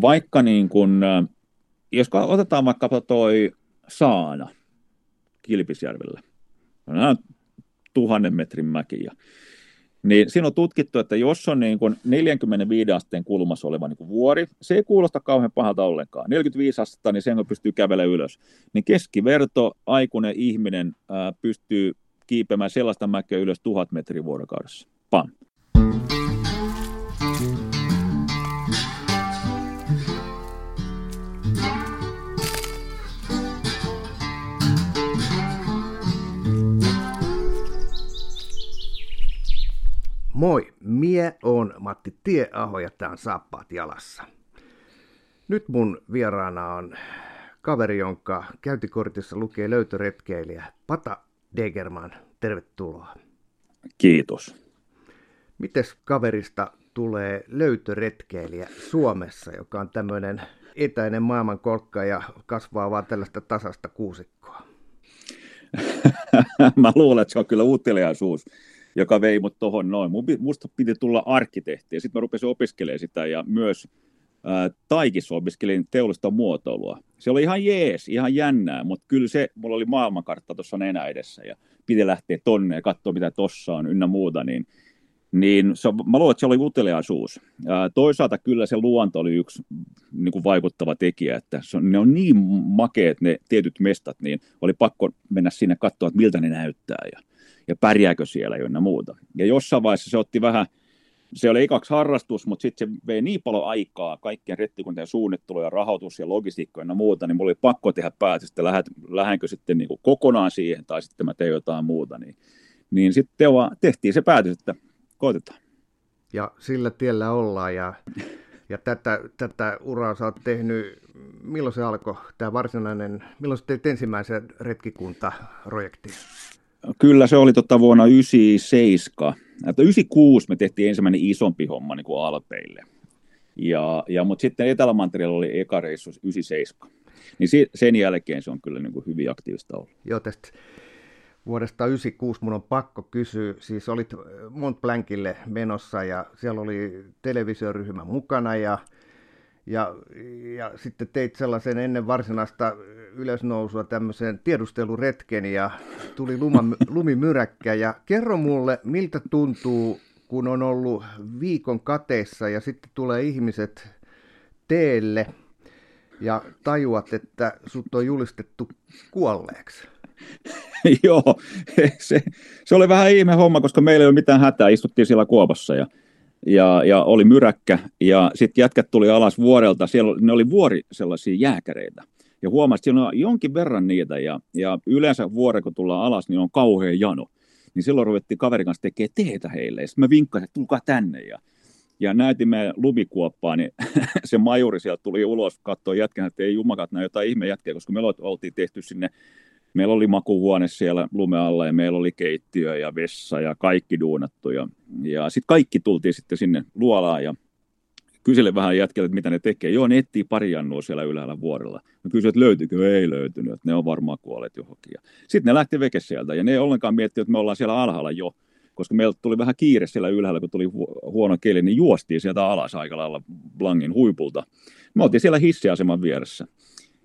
vaikka niin kun, jos otetaan vaikka toi Saana Kilpisjärvellä, on tuhannen metrin mäki, ja, niin siinä on tutkittu, että jos on niin kuin 45 asteen kulmassa oleva niin kuin vuori, se ei kuulosta kauhean pahalta ollenkaan. 45 astetta, niin sen pystyy kävelemään ylös. Niin keskiverto aikuinen ihminen ää, pystyy kiipeämään sellaista mäkeä ylös tuhat metriä vuorokaudessa. Pam. Moi, mie on Matti Tieaho ja tää on Saappaat jalassa. Nyt mun vieraana on kaveri, jonka käyntikortissa lukee löytöretkeilijä Pata Degerman. Tervetuloa. Kiitos. Mites kaverista tulee löytöretkeilijä Suomessa, joka on tämmöinen etäinen maailmankolkka ja kasvaa vaan tällaista tasasta kuusikkoa? Mä luulen, että se on kyllä uteliaisuus joka vei mut tuohon noin. Musta piti tulla arkkitehti ja sitten mä rupesin opiskelemaan sitä ja myös ää, Taikissa opiskelin teollista muotoilua. Se oli ihan jees, ihan jännää, mutta kyllä se, mulla oli maailmankartta tuossa nenä edessä ja piti lähteä tonne ja katsoa mitä tossa on ynnä muuta, niin niin se, mä luulen, että se oli uteliaisuus. Ää, toisaalta kyllä se luonto oli yksi niin kuin vaikuttava tekijä, että se, ne on niin makeet ne tietyt mestat, niin oli pakko mennä sinne katsoa, että miltä ne näyttää. Ja ja pärjääkö siellä ynnä muuta. Ja jossain vaiheessa se otti vähän, se oli kaksi harrastus, mutta sitten se vei niin paljon aikaa, kaikkien rettikuntien suunnittelu ja rahoitus ja logistiikka ja muuta, niin mulla oli pakko tehdä päätös, että lähdet, lähdenkö sitten niin kuin kokonaan siihen tai sitten mä teen jotain muuta. Niin, niin sitten tehtiin se päätös, että koitetaan. Ja sillä tiellä ollaan ja, ja tätä, tätä uraa sä oot tehnyt, milloin se alkoi, tämä varsinainen, milloin sä teit ensimmäisen retkikuntaprojektin? Kyllä se oli tota vuonna 97. Että 96 me tehtiin ensimmäinen isompi homma niin kuin Alpeille. Ja, ja, mutta sitten Etelämantereella oli eka reissu 97. Niin sen jälkeen se on kyllä niin kuin hyvin aktiivista ollut. Joo, tästä vuodesta 1996 mun on pakko kysyä, siis olit Mont Blancille menossa ja siellä oli televisioryhmä mukana ja ja, ja sitten teit sellaisen ennen varsinaista ylösnousua tämmöisen tiedusteluretken ja tuli luma, lumimyräkkä. Ja kerro mulle, miltä tuntuu, kun on ollut viikon kateessa ja sitten tulee ihmiset teelle ja tajuat, että sut on julistettu kuolleeksi. Joo, se, se oli vähän ihme homma, koska meillä ei ole mitään hätää, istuttiin siellä kuopassa ja ja, ja oli myräkkä, ja sitten jätkät tuli alas vuorelta, siellä ne oli vuori sellaisia jääkäreitä, ja huomasin, että siellä on jonkin verran niitä, ja, ja yleensä vuore, kun tullaan alas, niin on kauhean jano. Niin silloin ruvettiin kaverin kanssa tekemään teetä heille, sitten mä vinkkasin, että tulkaa tänne, ja, ja näytimme lumikuoppaa, niin se majuri sieltä tuli ulos, katsoi jätkän, että ei jumakat näy jotain ihme jätkiä, koska me oltiin tehty sinne meillä oli makuhuone siellä lume alla ja meillä oli keittiö ja vessa ja kaikki duunattu. Ja, ja sitten kaikki tultiin sitten sinne luolaan ja kyselin vähän jätkelle, että mitä ne tekee. Joo, ne etsii pari jannua siellä ylhäällä vuorella. Mä kysyin, että löytyykö, ei löytynyt, että ne on varmaan kuolleet johonkin. Sitten ne lähti veke sieltä ja ne ei ollenkaan miettinyt, että me ollaan siellä alhaalla jo koska meillä tuli vähän kiire siellä ylhäällä, kun tuli huono keli, niin juostiin sieltä alas aika lailla Blangin huipulta. Me oltiin siellä hissiaseman vieressä.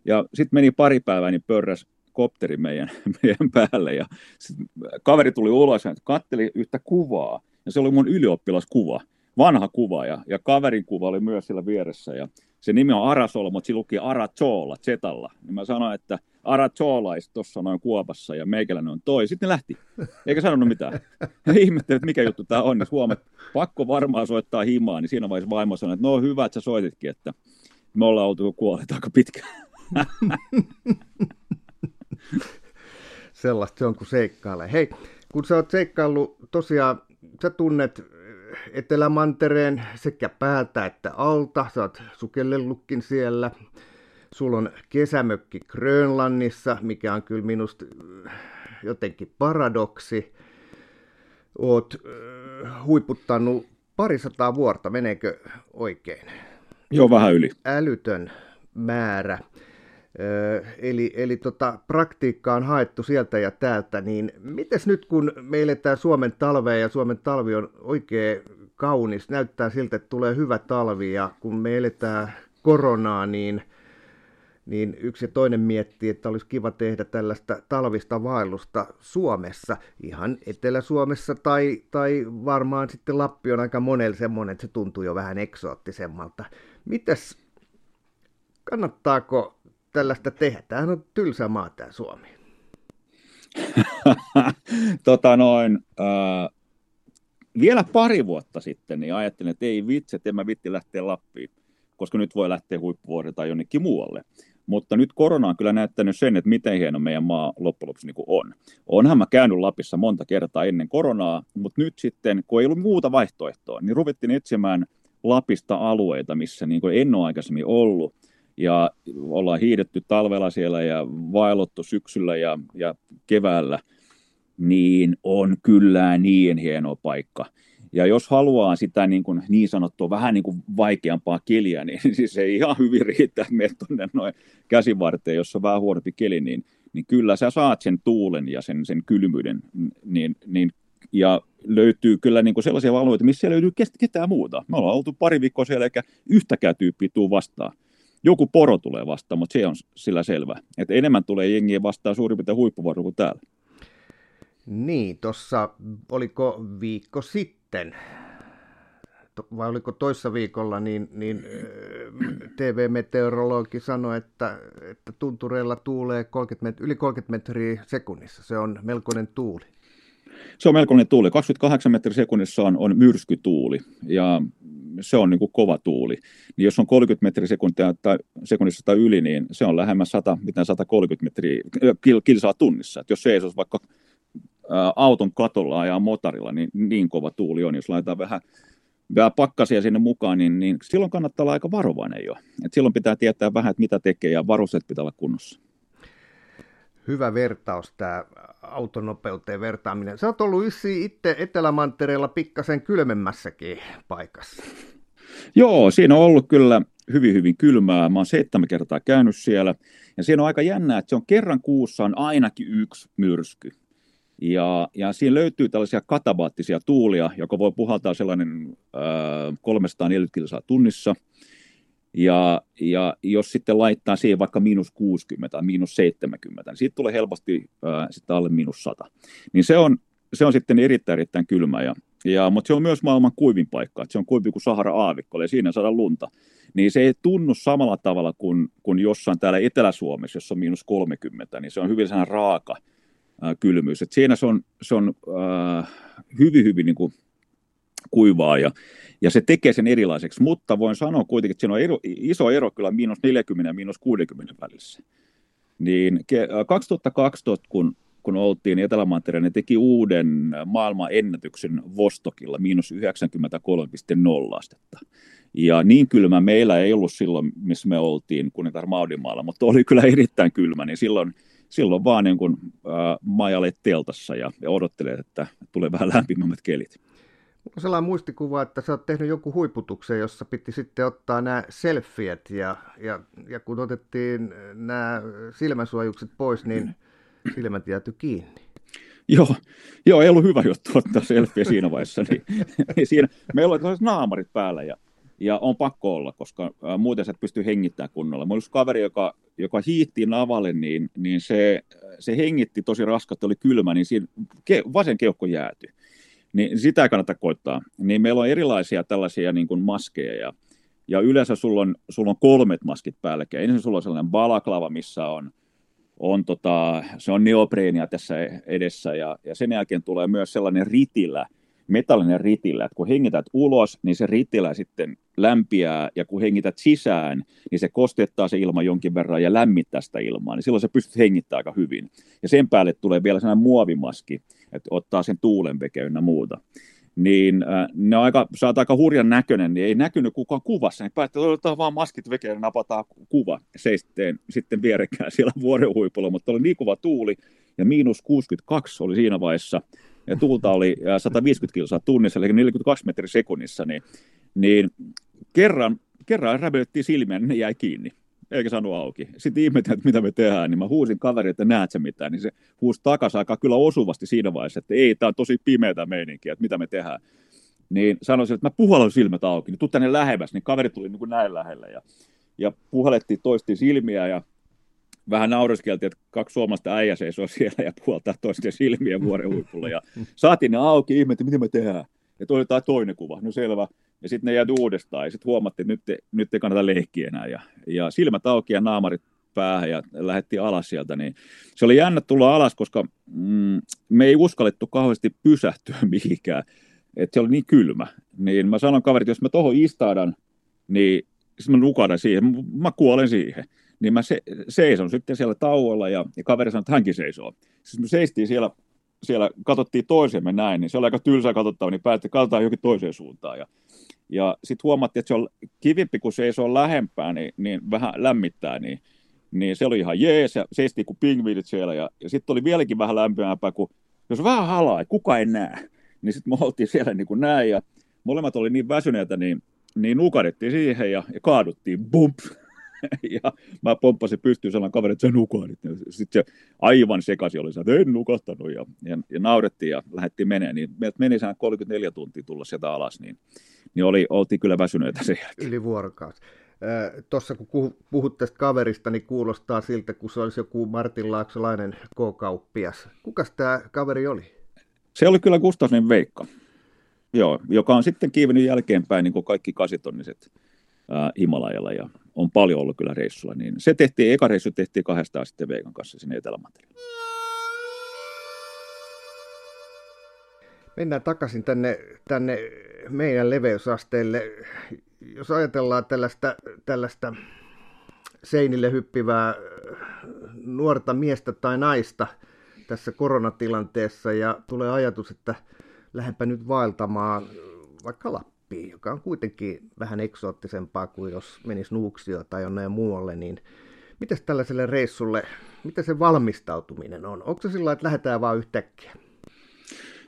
Ja sitten meni pari päivää, niin pörräs kopteri meidän, meidän päälle ja kaveri tuli ulos ja katteli yhtä kuvaa ja se oli mun ylioppilaskuva, vanha kuva ja, ja kaverin kuva oli myös siellä vieressä ja se nimi on Arasola, mutta se luki Arachola, Zetalla. Niin mä sanoin, että Arachola tuossa noin kuopassa ja meikäläinen on toi. Sitten ne lähti, eikä sanonut mitään. Ja ihmettelin, että mikä juttu tämä on. Niin huomat, pakko varmaan soittaa himaa, niin siinä vaiheessa vaimo sanoi, että no hyvä, että sä soititkin, että me ollaan oltu kuolleet aika pitkään. Sellaista se on, kun seikkailee. Hei, kun sä oot seikkaillut, tosiaan sä tunnet Etelämantereen sekä päältä että alta. Sä oot sukellellutkin siellä. Sulla on kesämökki Grönlannissa, mikä on kyllä minusta jotenkin paradoksi. Oot huiputtanut parisataa vuorta, meneekö oikein? Joo, vähän yli. Älytön määrä eli, eli tota, praktiikka on haettu sieltä ja täältä, niin mites nyt kun me eletään Suomen talvea ja Suomen talvi on oikein kaunis, näyttää siltä, että tulee hyvä talvi ja kun me eletään koronaa, niin, niin yksi ja toinen miettii, että olisi kiva tehdä tällaista talvista vaellusta Suomessa, ihan Etelä-Suomessa tai, tai varmaan sitten Lappi on aika monelle semmoinen, että se tuntuu jo vähän eksoottisemmalta. Mitäs, kannattaako tällaista tehdä? Tämähän on tylsä maa tämä Suomi. tota noin, äh, vielä pari vuotta sitten niin ajattelin, että ei vitsi, että en mä vitti lähteä Lappiin, koska nyt voi lähteä huippuvuoreen tai jonnekin muualle. Mutta nyt korona on kyllä näyttänyt sen, että miten hieno meidän maa loppujen lopuksi niin on. Onhan mä käynyt Lapissa monta kertaa ennen koronaa, mutta nyt sitten, kun ei ollut muuta vaihtoehtoa, niin ruvettiin etsimään Lapista alueita, missä niin en ole aikaisemmin ollut ja ollaan hiidetty talvella siellä ja vaellottu syksyllä ja, ja keväällä, niin on kyllä niin hieno paikka. Ja jos haluaa sitä niin, kuin, niin sanottua vähän niin kuin vaikeampaa keliä, niin siis ei ihan hyvin riitä, että menet tuonne noin käsivarteen, jos on vähän huonompi keli, niin, niin kyllä sä saat sen tuulen ja sen, sen kylmyyden. Niin, niin, ja löytyy kyllä niin kuin sellaisia alueita, missä löytyy ketään muuta. Me ollaan oltu pari viikkoa siellä, eikä yhtäkään tyyppiä tuu vastaan joku poro tulee vastaan, mutta se on sillä selvä. Että enemmän tulee jengiä vastaan suurin piirtein huippuvuoro kuin täällä. Niin, tuossa oliko viikko sitten, vai oliko toissa viikolla, niin, niin TV-meteorologi sanoi, että, että tuntureilla tuulee 30 yli 30 metriä sekunnissa. Se on melkoinen tuuli. Se on melkoinen tuuli. 28 metriä sekunnissa on, on myrskytuuli. Ja se on niin kuin kova tuuli. Niin jos on 30 metriä sekuntia tai sekunnissa tai yli, niin se on lähemmä 100, mitä 130 metriä kil, kilsaa tunnissa. Et jos se ei olisi vaikka ää, auton katolla ajaa motorilla, niin niin kova tuuli on. Jos laitetaan vähän, vähän pakkasia sinne mukaan, niin, niin silloin kannattaa olla aika varovainen jo. Et silloin pitää tietää vähän, että mitä tekee ja varusteet pitää olla kunnossa hyvä vertaus tämä autonopeuteen vertaaminen. Sä oot ollut itse Etelämantereella pikkasen kylmemmässäkin paikassa. Joo, siinä on ollut kyllä hyvin, hyvin kylmää. Mä oon seitsemän kertaa käynyt siellä. Ja siinä on aika jännää, että se on kerran kuussa on ainakin yksi myrsky. Ja, ja siinä löytyy tällaisia katabaattisia tuulia, joka voi puhaltaa sellainen äh, 340 kilsaa tunnissa – ja, ja jos sitten laittaa siihen vaikka miinus 60 tai miinus 70, niin siitä tulee helposti ää, sitten alle miinus 100. Niin se on, se on sitten erittäin, erittäin kylmä. Ja, ja, mutta se on myös maailman kuivin paikka. Että se on kuivin kuin Sahara-aavikko, ja siinä saada lunta. Niin se ei tunnu samalla tavalla kuin, kuin jossain täällä Etelä-Suomessa, jossa on miinus 30, niin se on hyvin raaka ää, kylmyys. Et siinä se on, se on ää, hyvin, hyvin niin kuin kuivaa ja, ja se tekee sen erilaiseksi, mutta voin sanoa kuitenkin, että siinä on ero, iso ero kyllä miinus 40 ja miinus 60 välissä. Niin 2012, kun, kun oltiin Etelämantereella, ne teki uuden maailman ennätyksen Vostokilla, miinus 93,0 astetta. Ja niin kylmä meillä ei ollut silloin, missä me oltiin kuningatar Maudimaalla, mutta oli kyllä erittäin kylmä, niin silloin, silloin vaan niin kuin, äh, majalle teltassa ja, ja odottelee, että tulee vähän lämpimämmät kelit on sellainen muistikuva, että sä oot tehnyt joku huiputuksen, jossa piti sitten ottaa nämä selfiet ja, ja, ja kun otettiin nämä silmäsuojukset pois, niin silmät jääty kiinni. Joo, joo, ei ollut hyvä juttu ottaa selfie siinä vaiheessa. Niin, niin siinä, meillä oli naamarit päällä ja, ja on pakko olla, koska ä, muuten sä et pysty hengittämään kunnolla. Mulla oli kaveri, joka, joka hiitti navalle, niin, niin se, se hengitti tosi raskasta, oli kylmä, niin siinä ke, vasen keuhko jäätyi niin sitä kannattaa koittaa. Niin meillä on erilaisia tällaisia niin kuin maskeja ja, ja yleensä sulla on, sulla on kolmet maskit päällekkäin. Ensin sulla on sellainen balaklava, missä on, on tota, se on neopreenia tässä edessä ja, ja sen jälkeen tulee myös sellainen ritilä, metallinen ritilä, että kun hengität ulos, niin se ritilä sitten lämpiää, ja kun hengität sisään, niin se kostettaa se ilma jonkin verran ja lämmittää sitä ilmaa, niin silloin se pystyt hengittämään aika hyvin. Ja sen päälle tulee vielä sellainen muovimaski, että ottaa sen tuulen ynnä muuta. Niin äh, ne on aika, sä aika hurjan näköinen, niin ei näkynyt kukaan kuvassa. Niin päätti, että otetaan vaan maskit veke ja napataan kuva seisteen sitten vierekään siellä vuoren huipulla, mutta oli niin kuva tuuli, ja miinus 62 oli siinä vaiheessa, ja tuulta oli 150 kilsaa tunnissa, eli 42 metriä sekunnissa, niin, niin kerran, kerran räpytettiin silmiä, niin ne jäi kiinni eikä saanut auki. Sitten ihmetin, että mitä me tehdään, niin mä huusin kaveri, että näet sä mitään, niin se huusi takaisin aika kyllä osuvasti siinä vaiheessa, että ei, tämä on tosi pimeätä meininkiä, että mitä me tehdään. Niin sanoisin, että mä puhallan silmät auki, niin tuu tänne lähemmäs, niin kaveri tuli niin kuin näin lähelle ja ja puhalettiin toisten silmiä ja vähän naureskeltiin, että kaksi suomalaista äijä seisoo siellä ja puoltaa toisten silmiä vuoren huipulla. Ja saatiin ne auki, ihmettä, mitä me tehdään. Ja toi oli toinen kuva, no selvä. Ja sitten ne jäi uudestaan ja sitten huomattiin, että nyt, nyt ei kannata leikkiä enää. Ja, ja silmät auki ja naamarit päähän ja lähdettiin alas sieltä. Niin se oli jännä tulla alas, koska mm, me ei uskallettu kauheasti pysähtyä mihinkään. Että se oli niin kylmä. Niin mä sanon kaverit, jos mä tuohon istaadan, niin mä nukadan siihen, mä kuolen siihen niin mä se, seison sitten siellä tauolla ja, ja kaveri sanoi, että hänkin seisoo. Siis me seistiin siellä, siellä katsottiin toisemme näin, niin se oli aika tylsää katsottava, niin päätti, katsotaan johonkin toiseen suuntaan. Ja, ja sitten huomattiin, että se on kivimpi, kun seisoo lähempää, niin, niin vähän lämmittää, niin, niin se oli ihan jees, ja seistiin kuin pingviidit siellä, ja, ja sitten oli vieläkin vähän lämpimämpää, kun jos vähän halaa, kuka ei näe, niin sitten me oltiin siellä niin kuin näin, ja molemmat oli niin väsyneitä, niin, niin nukadettiin siihen ja, ja kaaduttiin, bump, ja mä pomppasin pystyyn sellainen kaveri, että sä nukahdit. Sitten se aivan sekaisin oli, että en nukahtanut ja, ja, ja naurettiin ja lähdettiin menee. Niin meiltä meni 34 tuntia tulla sieltä alas, niin, niin oli, oltiin kyllä väsyneitä sen jälkeen. Yli vuorokausi. Tuossa kun puhut tästä kaverista, niin kuulostaa siltä, kun se olisi joku Martin Laaksolainen K-kauppias. Kukas tämä kaveri oli? Se oli kyllä Gustafsson Veikka, Joo, joka on sitten kiivennyt jälkeenpäin niin kuin kaikki kasitonniset ää, Himalajalla ja on paljon ollut kyllä reissulla. Niin se tehtiin, eka reissu tehtiin kahdestaan sitten Veikan kanssa sinne Etelämantereelle. Mennään takaisin tänne, tänne meidän leveysasteelle. Jos ajatellaan tällaista, tällaista seinille hyppivää nuorta miestä tai naista tässä koronatilanteessa ja tulee ajatus, että lähdenpä nyt vaeltamaan vaikka Lappiin joka on kuitenkin vähän eksoottisempaa kuin jos menisi Nuuksio tai jonnein muualle, niin miten tällaiselle reissulle, mitä se valmistautuminen on? Onko se sillä että lähdetään vaan yhtäkkiä?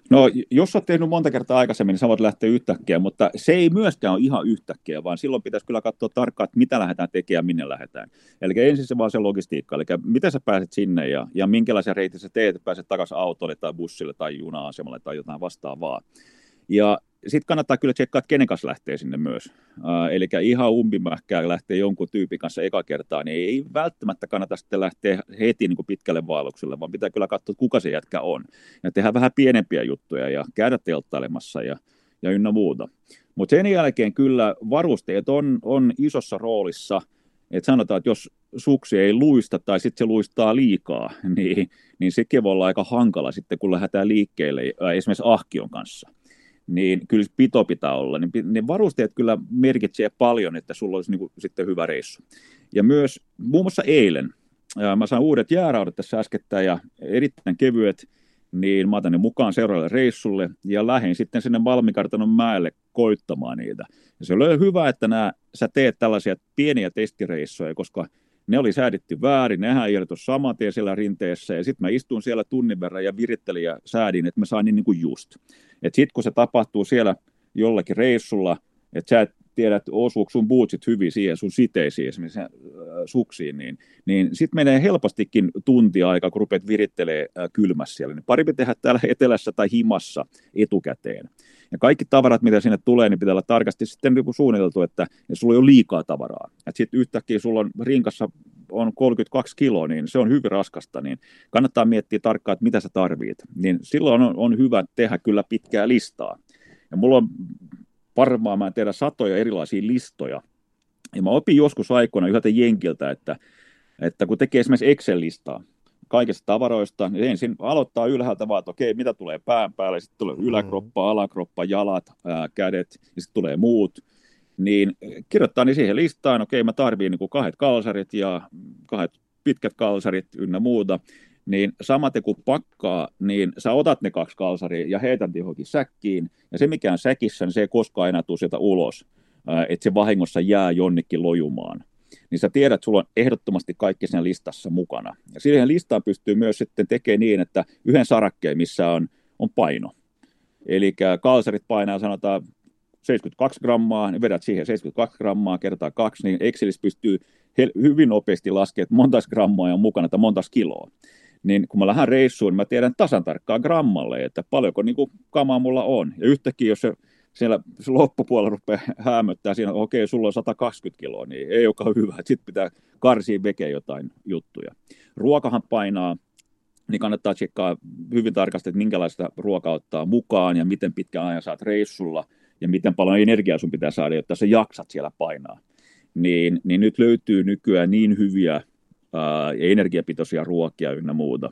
No, jos olet tehnyt monta kertaa aikaisemmin, niin voit lähteä yhtäkkiä, mutta se ei myöskään ole ihan yhtäkkiä, vaan silloin pitäisi kyllä katsoa tarkkaan, että mitä lähdetään tekemään, minne lähdetään. Eli ensin se vaan se logistiikka, eli miten sä pääset sinne ja, ja minkälaisia reitin sä teet, että pääset takaisin autolle tai bussille tai juna-asemalle tai jotain vastaavaa. Ja sitten kannattaa kyllä tsekkaa, että kenen kanssa lähtee sinne myös. Uh, eli ihan umpimähkää lähtee jonkun tyypin kanssa eka kertaa, niin ei välttämättä kannata sitten lähteä heti niin kuin pitkälle vaellukselle, vaan pitää kyllä katsoa, kuka se jätkä on. Ja tehdä vähän pienempiä juttuja ja käydä telttailemassa ja, ja ynnä muuta. Mutta sen jälkeen kyllä varusteet on, on isossa roolissa, että sanotaan, että jos suksi ei luista tai sitten se luistaa liikaa, niin, niin sekin voi olla aika hankala sitten, kun lähdetään liikkeelle esimerkiksi ahkion kanssa niin kyllä pito pitää olla. Niin ne varusteet kyllä merkitsee paljon, että sulla olisi niin kuin sitten hyvä reissu. Ja myös muun muassa eilen, ja mä sain uudet jääraudet tässä äskettäin ja erittäin kevyet, niin mä otan ne mukaan seuraavalle reissulle ja lähdin sitten sinne Malmikartanon mäelle koittamaan niitä. Ja se oli hyvä, että nämä, sä teet tällaisia pieniä testireissoja, koska ne oli sääditty väärin, nehän ei ollut saman tien siellä rinteessä, ja sitten mä istuin siellä tunnin verran ja virittelin ja säädin, että mä sain niin kuin just. Että sitten kun se tapahtuu siellä jollakin reissulla, että sä et tiedä, että osuuko sun bootsit hyvin siihen sun siteisiin, esimerkiksi äh, suksiin, niin, niin sitten menee helpostikin tunti aika, kun rupeat virittelee äh, kylmässä siellä. Niin parempi tehdä täällä etelässä tai himassa etukäteen. Ja kaikki tavarat, mitä sinne tulee, niin pitää olla tarkasti sitten niin suunniteltu, että sulla ei ole liikaa tavaraa. Sitten yhtäkkiä sulla on rinkassa on 32 kiloa, niin se on hyvin raskasta, niin kannattaa miettiä tarkkaan, että mitä sä tarvit. Niin silloin on, on hyvä tehdä kyllä pitkää listaa. Ja mulla on varmaan mä tehdä satoja erilaisia listoja. Ja mä opin joskus aikoina yhdeltä jenkiltä, että, että kun tekee esimerkiksi Excel-listaa, kaikista tavaroista, niin ensin aloittaa ylhäältä vaan, että okei, mitä tulee pään päälle, sitten tulee yläkroppa, mm. alakroppa, jalat, ää, kädet, ja sitten tulee muut, niin kirjoittaa niin siihen listaan, okei, mä tarviin niin kahdet kalsarit ja kahdet pitkät kalsarit ynnä muuta, niin samaten kuin pakkaa, niin sä otat ne kaksi kalsaria ja heität johonkin säkkiin, ja se mikä on säkissä, niin se ei koskaan enää tule sieltä ulos, että se vahingossa jää jonnekin lojumaan niin sä tiedät, että sulla on ehdottomasti kaikki siinä listassa mukana. Ja siihen listaan pystyy myös sitten tekemään niin, että yhden sarakkeen, missä on, on paino. Eli kalsarit painaa sanotaan 72 grammaa, niin vedät siihen 72 grammaa kertaa kaksi, niin Excelissä pystyy hyvin nopeasti laskemaan, monta grammaa on mukana tai monta kiloa. Niin kun mä lähden reissuun, niin mä tiedän tasan tarkkaan grammalle, että paljonko niin kuin kamaa mulla on. Ja yhtäkkiä, jos se siellä loppupuolella rupeaa hämöttää siinä, okei, okay, sulla on 120 kiloa, niin ei olekaan hyvä. Sitten pitää karsia vekeä jotain juttuja. Ruokahan painaa, niin kannattaa tsekkaa hyvin tarkasti, että minkälaista ruokaa ottaa mukaan ja miten pitkään ajan saat reissulla ja miten paljon energiaa sun pitää saada, jotta sä jaksat siellä painaa. Niin, niin nyt löytyy nykyään niin hyviä ää, energiapitoisia ruokia ynnä muuta,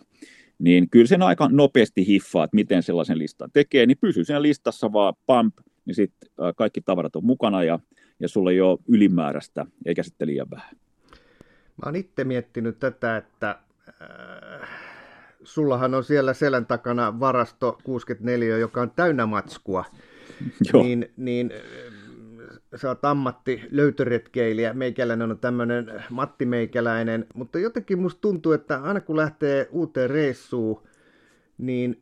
niin kyllä sen aika nopeasti hiffaa, että miten sellaisen listan tekee, niin pysyy siinä listassa vaan pump, niin sitten kaikki tavarat on mukana ja, ja sulla ei ole ylimääräistä eikä sitten liian vähän. Mä oon itse miettinyt tätä, että äh, sullahan on siellä selän takana varasto 64, joka on täynnä matskua. Joo. Niin, niin sä oot ammatti löytöretkeilijä, meikäläinen on tämmöinen Matti Meikäläinen, mutta jotenkin musta tuntuu, että aina kun lähtee uuteen reissuun, niin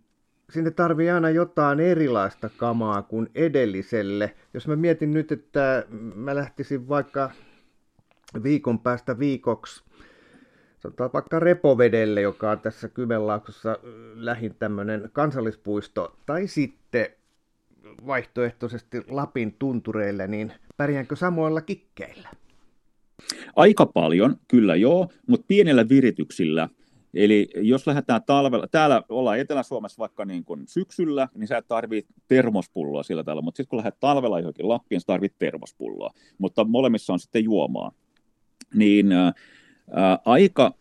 sinne tarvii aina jotain erilaista kamaa kuin edelliselle. Jos mä mietin nyt, että mä lähtisin vaikka viikon päästä viikoksi, sanotaan vaikka Repovedelle, joka on tässä Kymenlaaksossa lähin tämmöinen kansallispuisto, tai sitten vaihtoehtoisesti Lapin tuntureille, niin pärjäänkö samoilla kikkeillä? Aika paljon, kyllä joo, mutta pienellä virityksillä. Eli jos lähdetään talvella, täällä ollaan Etelä-Suomessa vaikka niin kuin syksyllä, niin sä et tarvitse termospulloa sillä tavalla, mutta sitten kun lähdet talvella johonkin Lappiin, sä tarvitset termospulloa, mutta molemmissa on sitten juomaa. Niin ää, aika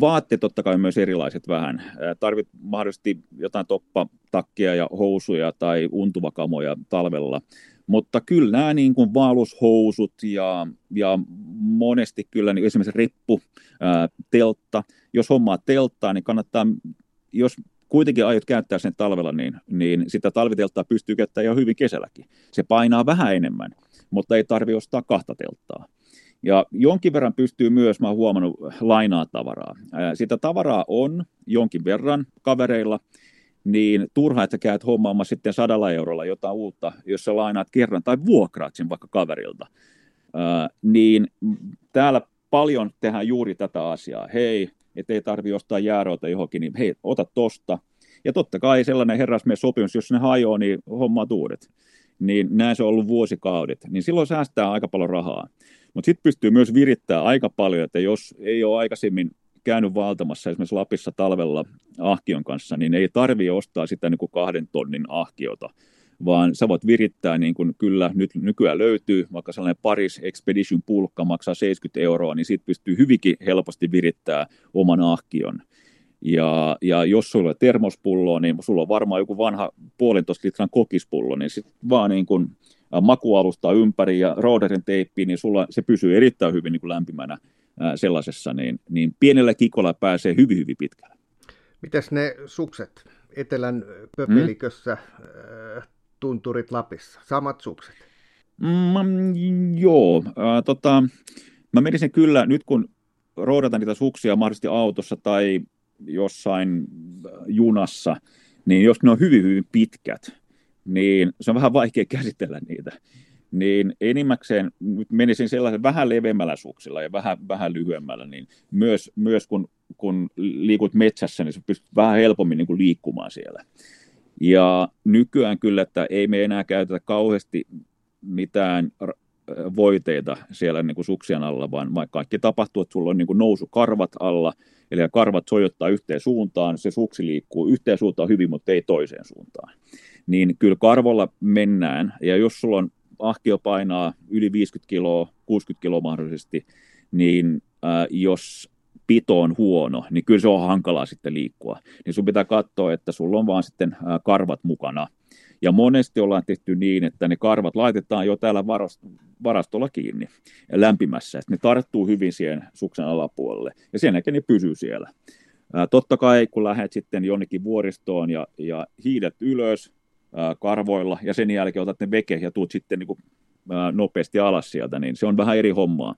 Vaatteet totta kai myös erilaiset vähän. Tarvit mahdollisesti jotain toppatakkia ja housuja tai untuvakamoja talvella. Mutta kyllä nämä niin kuin vaalushousut ja, ja monesti kyllä niin esimerkiksi reppu, ää, teltta. Jos hommaa telttaa, niin kannattaa, jos kuitenkin aiot käyttää sen talvella, niin, niin sitä talvitelttaa pystyy käyttämään jo hyvin kesälläkin. Se painaa vähän enemmän, mutta ei tarvitse ostaa kahta telttaa. Ja jonkin verran pystyy myös, mä oon huomannut, lainaa tavaraa. Sitä tavaraa on jonkin verran kavereilla, niin turha, että käyt hommaamaan sitten sadalla eurolla jotain uutta, jos sä lainaat kerran tai vuokraat sen vaikka kaverilta. niin täällä paljon tehdään juuri tätä asiaa. Hei, ettei tarvi ostaa jääroita johonkin, niin hei, ota tosta. Ja totta kai sellainen herrasmies sopimus, jos ne hajoaa, niin hommaat uudet. Niin näin se on ollut vuosikaudet. Niin silloin säästää aika paljon rahaa. Mutta sitten pystyy myös virittämään aika paljon, että jos ei ole aikaisemmin käynyt valtamassa esimerkiksi Lapissa talvella ahkion kanssa, niin ei tarvitse ostaa sitä niin kuin kahden tonnin ahkiota, vaan sä voit virittää, niin kuin kyllä nyt nykyään löytyy, vaikka sellainen Paris Expedition pulkka maksaa 70 euroa, niin siitä pystyy hyvinkin helposti virittää oman ahkion. Ja, ja jos sulla on termospullo, niin sulla on varmaan joku vanha puolentoista litran kokispullo, niin sitten vaan niin kuin makualusta ympäri ja rooderin teippiin, niin sulla se pysyy erittäin hyvin niin kuin lämpimänä sellaisessa, niin, niin pienellä kikolla pääsee hyvin, hyvin pitkälle. Mitäs ne sukset etelän pöpelikössä, hmm? tunturit Lapissa, samat sukset? Mm, joo, äh, tota, mä menisin kyllä, nyt kun roodatan niitä suksia mahdollisesti autossa tai jossain junassa, niin jos ne on hyvin, hyvin pitkät, niin se on vähän vaikea käsitellä niitä. Niin enimmäkseen menisin sellaisen vähän leveämmällä suksilla ja vähän, vähän lyhyemmällä, niin myös, myös kun, kun liikut metsässä, niin se pystyt vähän helpommin niin kuin liikkumaan siellä. Ja nykyään kyllä, että ei me enää käytetä kauheasti mitään voiteita siellä niin kuin suksien alla, vaan, vaan kaikki tapahtuu, että sulla on niin kuin nousukarvat alla, eli karvat sojottaa yhteen suuntaan, se suksi liikkuu yhteen suuntaan hyvin, mutta ei toiseen suuntaan niin kyllä karvolla mennään. Ja jos sulla on ahkio painaa yli 50 kiloa, 60 kiloa mahdollisesti, niin äh, jos pito on huono, niin kyllä se on hankalaa sitten liikkua. Niin sun pitää katsoa, että sulla on vaan sitten äh, karvat mukana. Ja monesti ollaan tehty niin, että ne karvat laitetaan jo täällä varastolla kiinni lämpimässä, että ne tarttuu hyvin siihen suksen alapuolelle ja sen jälkeen ne pysyy siellä. Ää, totta kai kun lähdet sitten jonnekin vuoristoon ja, ja hiidet ylös, karvoilla ja sen jälkeen otat ne veke ja tuut sitten niin kuin, nopeasti alas sieltä, niin se on vähän eri hommaa.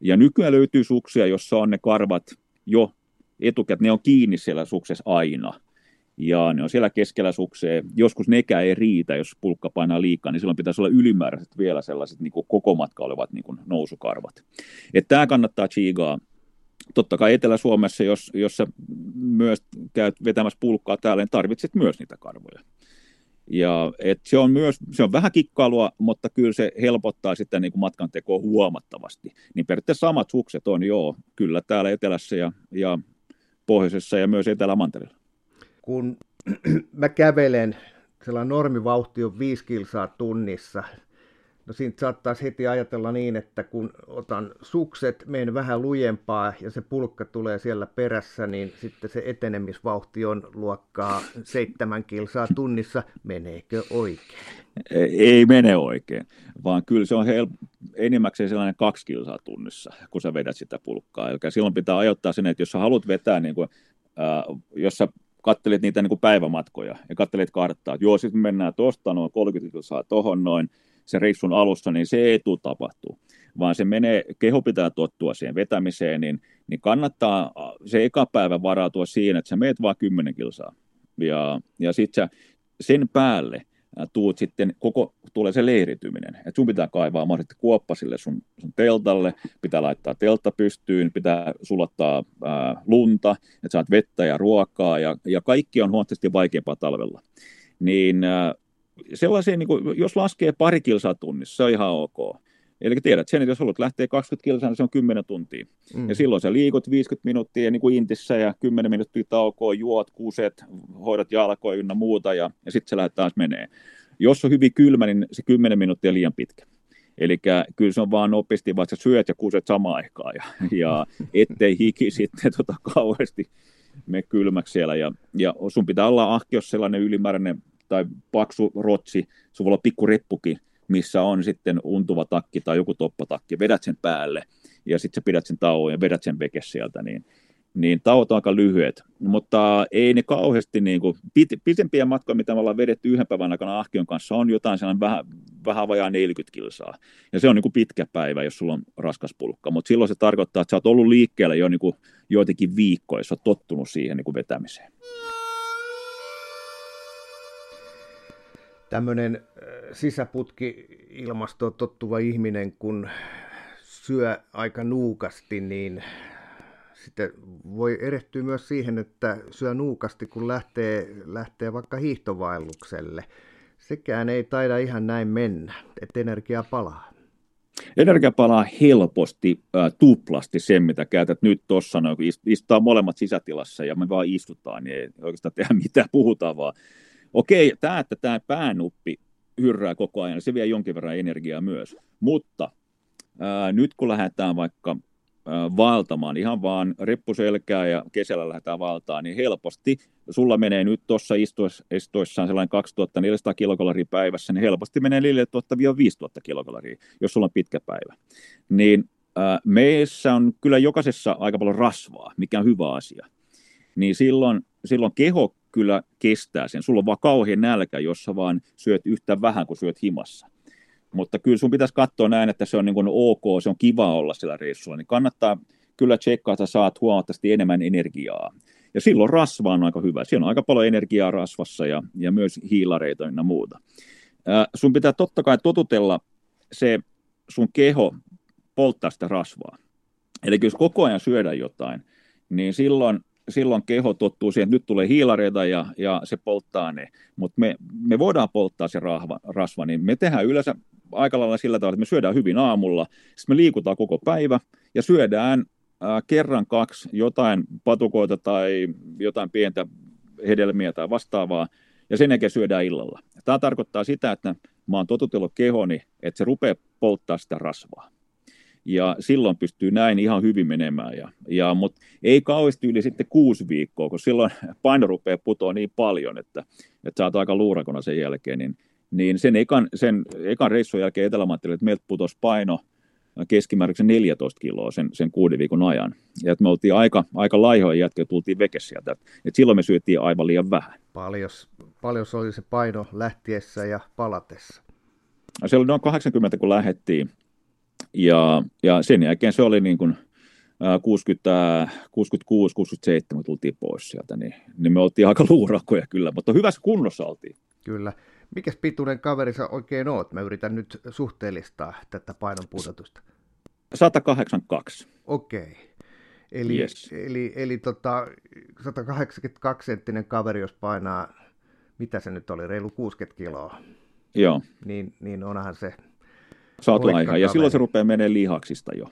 Ja nykyään löytyy suksia, jossa on ne karvat jo etukäteen, ne on kiinni siellä suksessa aina. Ja ne on siellä keskellä sukseen. Joskus nekään ei riitä, jos pulkka painaa liikaa, niin silloin pitäisi olla ylimääräiset vielä sellaiset niin kuin koko matka olevat niin kuin nousukarvat. Että tämä kannattaa chiigaa. Totta kai Etelä-Suomessa, jos, jos sä myös käyt vetämässä pulkkaa täällä, niin tarvitset myös niitä karvoja. Ja et se on myös, se on vähän kikkailua, mutta kyllä se helpottaa sitä niin kuin matkan tekoa huomattavasti. Niin periaatteessa samat sukset on joo, kyllä täällä etelässä ja, ja pohjoisessa ja myös etelämantereella. Kun mä kävelen, sellainen normivauhti on 5 kilsaa tunnissa, No siitä saattaisi heti ajatella niin, että kun otan sukset, menen vähän lujempaa ja se pulkka tulee siellä perässä, niin sitten se etenemisvauhti on luokkaa seitsemän kilsaa tunnissa. Meneekö oikein? Ei mene oikein, vaan kyllä se on hel- enimmäkseen sellainen kaksi kilsaa tunnissa, kun sä vedät sitä pulkkaa. Eli silloin pitää ajoittaa sen, että jos sä haluat vetää, niin kuin, äh, jos sä kattelit niitä niin kuin päivämatkoja ja kattelit karttaa, että joo, sitten mennään tuosta noin 30 kilsaa tohon noin, se reissun alussa, niin se ei tule tapahtuu, vaan se menee, keho pitää tottua siihen vetämiseen, niin, niin kannattaa se eka päivä varautua siihen, että sä meet vaan 10 kilsaa. Ja, ja sitten sen päälle tuut sitten, koko, tulee se leirityminen. Et sun pitää kaivaa mahdollisesti kuoppa sille sun, sun teltalle, pitää laittaa teltta pystyyn, pitää sulattaa ää, lunta, että saat vettä ja ruokaa, ja, ja kaikki on huomattavasti vaikeampaa talvella. Niin ää, sellaisia, niin kuin, jos laskee pari kilsaa tunnissa, se on ihan ok. Eli tiedät sen, että jos haluat lähteä 20 kilsaa, niin se on 10 tuntia. Mm. Ja silloin sä liikut 50 minuuttia niin kuin intissä ja 10 minuuttia taukoa, juot, kuset, hoidat jalkoja ynnä muuta ja, ja sitten se lähdet taas menee. Jos on hyvin kylmä, niin se 10 minuuttia on liian pitkä. Eli kyllä se on vaan nopeasti, vaikka sä syöt ja kuset samaan aikaan ja, ja ettei hiki sitten tota kauheasti me kylmäksi siellä. Ja, ja sun pitää olla ahkios sellainen ylimääräinen tai paksu rotsi, sun voi olla pikku reppukin, missä on sitten untuva takki tai joku toppatakki, vedät sen päälle ja sitten sä pidät sen tauon ja vedät sen veke sieltä, niin, niin tauot on aika lyhyet, mutta ei ne kauheasti, niin kuin, pit, pitempiä matkoja, mitä me ollaan vedetty yhden päivän aikana Ahkion kanssa, on jotain sellainen vähän, vähän vajaa 40 kilsaa. Ja se on niin kuin pitkä päivä, jos sulla on raskas pulkka, mutta silloin se tarkoittaa, että sä oot ollut liikkeellä jo niin kuin joitakin viikkoja, jos oot tottunut siihen niin kuin vetämiseen. Tämmöinen sisäputki-ilmastoon tottuva ihminen, kun syö aika nuukasti, niin sitten voi erehtyä myös siihen, että syö nuukasti, kun lähtee, lähtee vaikka hiihtovaellukselle. Sekään ei taida ihan näin mennä, että energia palaa. Energia palaa helposti, äh, tuplasti sen, mitä käytät nyt tuossa, no, kun istutaan molemmat sisätilassa ja me vaan istutaan, niin ei oikeastaan tehdä mitään, puhutaan vaan Okei, tämä, että tämä päänuppi hyrrää koko ajan, se vie jonkin verran energiaa myös. Mutta ää, nyt kun lähdetään vaikka ää, vaeltamaan, ihan vaan reppuselkää ja kesällä lähdetään valtaan, niin helposti sulla menee nyt tuossa istuessaan sellainen 2400 kilokaloria päivässä, niin helposti menee 4000-5000 kilokaloria, jos sulla on pitkä päivä. Niin ää, meissä on kyllä jokaisessa aika paljon rasvaa, mikä on hyvä asia. Niin silloin, silloin keho kyllä kestää sen. Sulla on vaan kauhean nälkä, jos sä vaan syöt yhtä vähän kuin syöt himassa. Mutta kyllä sun pitäisi katsoa näin, että se on niin kuin ok, se on kiva olla sillä reissulla, niin kannattaa kyllä tsekkaa, että saat huomattavasti enemmän energiaa. Ja silloin rasva on aika hyvä. Siellä on aika paljon energiaa rasvassa ja, ja myös hiilareita ja muuta. Ää, sun pitää totta kai totutella se sun keho polttaa sitä rasvaa. Eli jos koko ajan syödään jotain, niin silloin silloin keho tottuu siihen, että nyt tulee hiilareita ja, ja se polttaa ne. Mutta me, me voidaan polttaa se rahva, rasva, niin me tehdään yleensä aika lailla sillä tavalla, että me syödään hyvin aamulla, sitten me liikutaan koko päivä ja syödään ää, kerran kaksi jotain patukoita tai jotain pientä hedelmiä tai vastaavaa, ja sen jälkeen syödään illalla. Tämä tarkoittaa sitä, että mä oon totutellut kehoni, että se rupeaa polttaa sitä rasvaa ja silloin pystyy näin ihan hyvin menemään. Ja, ja, mutta ei kauheasti yli sitten kuusi viikkoa, kun silloin paino rupeaa putoa niin paljon, että, että sä oot aika luurakona sen jälkeen, niin, niin sen, ekan, sen ekan reissun jälkeen etelä että meiltä putosi paino keskimäärin 14 kiloa sen, sen kuuden viikon ajan. Ja että me oltiin aika, aika laihoja jätkiä, tultiin veke sieltä. Et silloin me syötiin aivan liian vähän. Paljon, paljon oli se paino lähtiessä ja palatessa? Se oli noin 80, kun lähdettiin. Ja, ja sen jälkeen se oli niin kuin 60, 66, 67 tultiin pois sieltä, niin, niin me oltiin aika luurakoja kyllä, mutta hyvässä kunnossa oltiin. Kyllä. Mikäs pituinen kaveri sä oikein oot? Mä yritän nyt suhteellistaa tätä painon pudotusta. 182. Okei. Okay. Eli, yes. eli, eli tota, 182 senttinen kaveri, jos painaa mitä se nyt oli, reilu 60 kiloa. Joo. Niin, niin onhan se Saat laiha, ja silloin se rupeaa menemään lihaksista jo.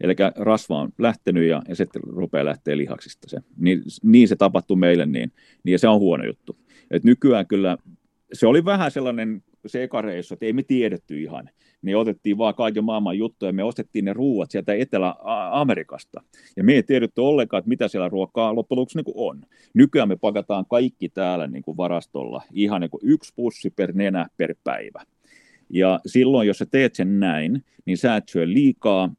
Eli rasva on lähtenyt ja, ja sitten rupeaa lähteä lihaksista se. Niin, niin se tapahtuu meille, niin, niin ja se on huono juttu. Et nykyään kyllä, se oli vähän sellainen sekareissu, että ei me tiedetty ihan. Niin otettiin vaan kaiken maailman juttuja, me ostettiin ne ruuat sieltä Etelä-Amerikasta. Ja me ei tiedetty ollenkaan, että mitä siellä ruokaa loppujen lopuksi niin on. Nykyään me pakataan kaikki täällä niin kuin varastolla, ihan niin kuin yksi pussi per nenä per päivä. Ja silloin, jos sä teet sen näin, niin sä et syö liikaa,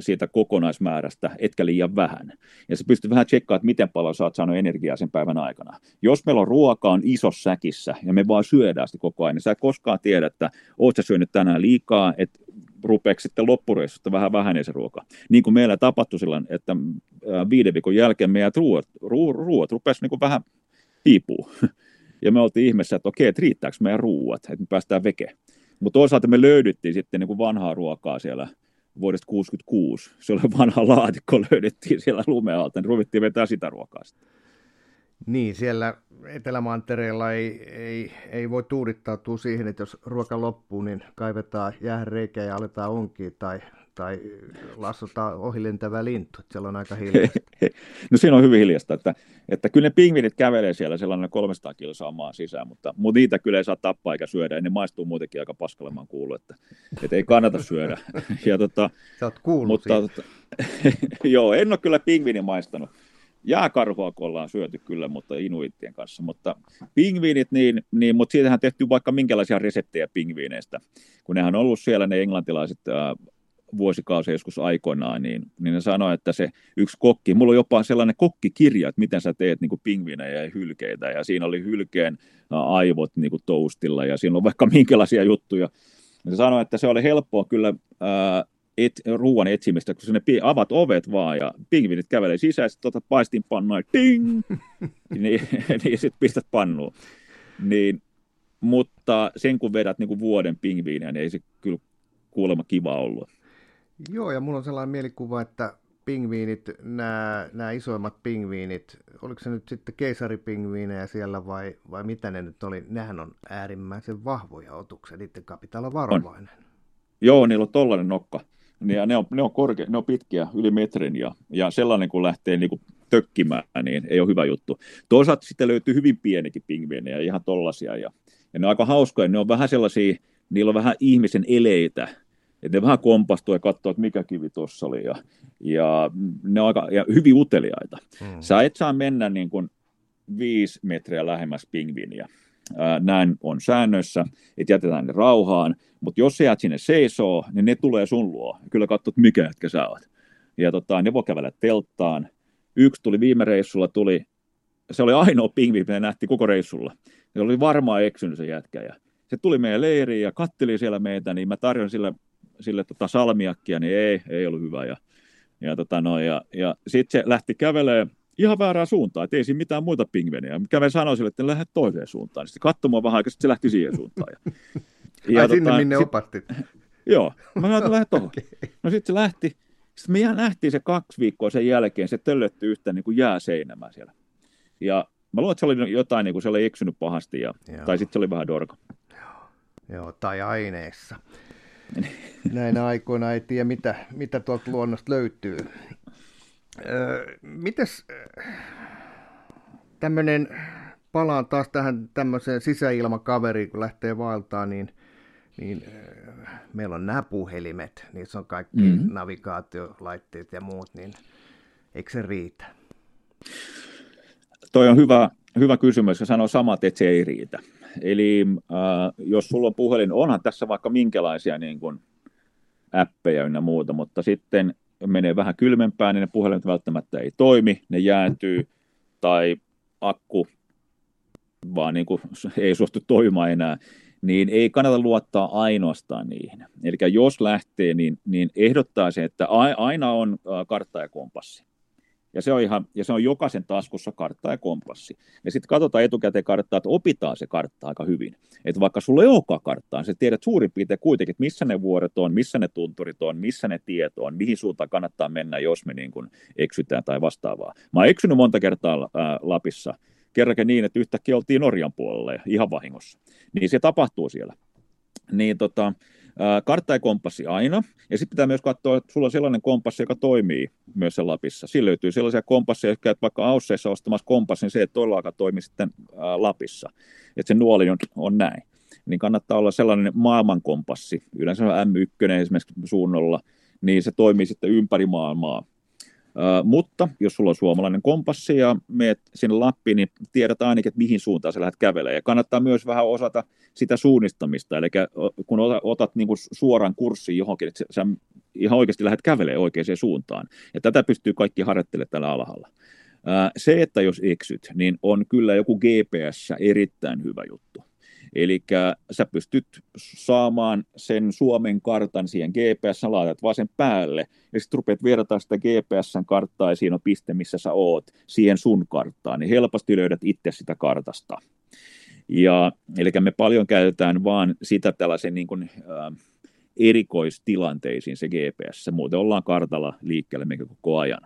siitä kokonaismäärästä, etkä liian vähän. Ja sä pystyt vähän tsekkaamaan, että miten paljon sä oot saanut energiaa sen päivän aikana. Jos meillä on ruoka on isossa säkissä ja me vaan syödään sitä koko ajan, niin sä et koskaan tiedä, että oot sä syönyt tänään liikaa, että rupeeko sitten loppureissusta vähän vähenee se ruoka. Niin kuin meillä tapahtui silloin, että viiden viikon jälkeen meidän ruoat, ruoat, ruoat rupesi niin vähän hiipuu. Ja me oltiin ihmeessä, että okei, että riittääkö meidän ruuat, että me päästään veke. Mutta toisaalta me löydyttiin sitten niin kuin vanhaa ruokaa siellä vuodesta 66. Se oli vanha laatikko, löydettiin siellä lumealta, niin ruvettiin vetää sitä ruokaa sitten. Niin, siellä Etelämantereella ei, ei, ei voi tuudittautua siihen, että jos ruoka loppuu, niin kaivetaan jääreikä ja aletaan onkia tai tai lassotaan ohi lentävä lintu, että siellä on aika hiljasta. no siinä on hyvin hiljasta, että, että kyllä ne pingvinit kävelee siellä sellainen 300 kilsaa maan sisään, mutta, mutta niitä kyllä ei saa tappaa eikä syödä, ja ne maistuu muutenkin aika paskalemaan kuulu, että, että ei kannata syödä. ja, tota, Sä oot kuullut mutta, tota, Joo, en ole kyllä pingvini maistanut. Jääkarhua ollaan syöty kyllä, mutta inuittien kanssa, mutta pingviinit, niin, niin mutta siitähän tehty vaikka minkälaisia reseptejä pingviineistä, kun nehän on ollut siellä ne englantilaiset vuosikausia joskus aikoinaan, niin, niin ne sanoi, että se yksi kokki, mulla on jopa sellainen kokkikirja, että miten sä teet niin pingvinejä ja hylkeitä, ja siinä oli hylkeen aivot niin kuin toastilla, ja siinä on vaikka minkälaisia juttuja. Ja se sanoi, että se oli helppoa kyllä ää, et, ruoan etsimistä, kun ne avat ovet vaan, ja pingvinit kävelee sisään, sitten paistinpannua, ja ting, niin, niin sitten pistät pannuun. Niin, mutta sen kun vedät niin kuin vuoden pingviiniä, niin ei se kyllä kuulemma kiva ollut. Joo, ja mulla on sellainen mielikuva, että pingviinit, nämä, nämä isoimmat pingviinit, oliko se nyt sitten keisaripingviinejä siellä vai, vai mitä ne nyt oli, nehän on äärimmäisen vahvoja otuksia, niiden pitää olla varovainen. On. Joo, niillä on tollainen nokka. Ja ne on, ne on, korke, ne on pitkiä, yli metrin, ja, ja sellainen kun lähtee niin kuin tökkimään, niin ei ole hyvä juttu. Toisaalta sitten löytyy hyvin pienikin pingviinejä, ihan tollaisia, ja, ja ne on aika hauskoja, ne on vähän sellaisia, niillä on vähän ihmisen eleitä, että ne vähän kompastuu ja katsoo, että mikä kivi tuossa oli. Ja, ja ne on aika ja hyvin uteliaita. Hmm. Sä et saa mennä niin kuin viisi metriä lähemmäs pingviiniä. Näin on säännöissä, että jätetään ne rauhaan, mutta jos sä jäät sinne seisoo, niin ne tulee sun luo. Kyllä katsot, mikä jätkä sä oot. Ja tota, ne voi kävellä telttaan. Yksi tuli viime reissulla, tuli, se oli ainoa pingviini, mitä nähtiin koko reissulla. Se oli varmaan eksynyt se jätkä. Ja se tuli meidän leiriin ja katteli siellä meitä, niin mä tarjon sille sille tota salmiakkia, niin ei, ei ollut hyvä. Ja, ja, tota ja, ja sitten se lähti kävelee ihan väärään suuntaan, että ei siinä mitään muita pingvenejä. Kävin sanoin sille, että lähde toiseen suuntaan. Sitten katsomaan vähän aikaa, sitten se lähti siihen suuntaan. Ja, ja Ai tota, sinne, minne sit, opastit? Joo, mä sanoin, että lähde tuohon. Okay. No sitten se lähti. Sitten me nähtiin se kaksi viikkoa sen jälkeen, se töllötti yhtä niin kuin jääseinämää siellä. Ja mä luulen, että se oli jotain, niin kuin se oli eksynyt pahasti, ja, tai sitten se oli vähän dorka. Joo, Joo tai aineessa. Näinä aikoina ei tiedä, mitä, mitä tuolta luonnosta löytyy. Öö, mites tämmöinen, palaan taas tähän tämmöiseen sisäilmakaveriin, kun lähtee vaeltaa, niin, niin meillä on nämä puhelimet, niissä on kaikki mm-hmm. navigaatiolaitteet ja muut, niin eikö se riitä? Toi on hyvä, hyvä kysymys ja sanoo samat, että se ei riitä. Eli äh, jos sulla on puhelin, onhan tässä vaikka minkälaisia niin kuin, appeja ynnä muuta, mutta sitten menee vähän kylmempään, niin ne puhelimet välttämättä ei toimi, ne jäätyy tai akku vaan niin kuin ei suostu toimimaan enää, niin ei kannata luottaa ainoastaan niihin. Eli jos lähtee, niin, niin ehdottaa se, että aina on äh, kartta ja kompassi. Ja se on, ihan, ja se on jokaisen taskussa kartta ja kompassi. Ja sitten katsotaan etukäteen karttaa, että opitaan se kartta aika hyvin. Että vaikka sulla ei olekaan karttaa, sä tiedät suurin piirtein kuitenkin, että missä ne vuoret on, missä ne tunturit on, missä ne tieto on, mihin suuntaan kannattaa mennä, jos me niin kuin eksytään tai vastaavaa. Mä oon eksynyt monta kertaa ää, Lapissa kerrankin niin, että yhtäkkiä oltiin Norjan puolella ja ihan vahingossa. Niin se tapahtuu siellä. Niin tota, kartta ja kompassi aina, ja sitten pitää myös katsoa, että sulla on sellainen kompassi, joka toimii myös se Lapissa. Sillä löytyy sellaisia kompasseja, jotka käyt vaikka Ausseissa ostamassa kompassin, niin se, että toilla alkaa toimii sitten Lapissa, että se nuoli on, on näin. Niin kannattaa olla sellainen maailmankompassi, yleensä M1 esimerkiksi suunnolla, niin se toimii sitten ympäri maailmaa mutta jos sulla on suomalainen kompassi ja meet sinne Lappiin, niin tiedät ainakin, että mihin suuntaan sä lähdet kävelemään. Ja kannattaa myös vähän osata sitä suunnistamista, eli kun otat niin kuin suoran kurssin johonkin, että sä ihan oikeasti lähdet kävelemään oikeaan suuntaan. Ja tätä pystyy kaikki harjoittelemaan tällä alhaalla. Se, että jos eksyt, niin on kyllä joku GPS erittäin hyvä juttu. Eli sä pystyt saamaan sen Suomen kartan siihen GPS, laitat vaan sen päälle, ja sitten rupeat verrata sitä GPS-karttaa, ja siinä on piste, missä sä oot, siihen sun karttaan, niin helposti löydät itse sitä kartasta. Ja, eli me paljon käytetään vaan sitä tällaisen niin kuin, äh, erikoistilanteisiin se GPS, muuten ollaan kartalla liikkeelle mikä koko ajan.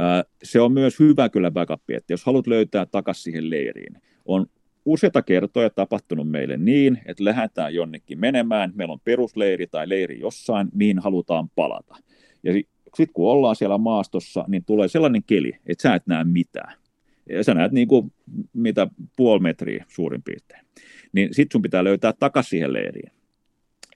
Äh, se on myös hyvä kyllä backup, että jos haluat löytää takaisin siihen leiriin, on useita kertoja tapahtunut meille niin, että lähdetään jonnekin menemään, meillä on perusleiri tai leiri jossain, mihin halutaan palata. Ja sitten kun ollaan siellä maastossa, niin tulee sellainen keli, että sä et näe mitään. Ja sä näet niin kuin, mitä puoli metriä suurin piirtein. Niin sitten sun pitää löytää takaisin siihen leiriin.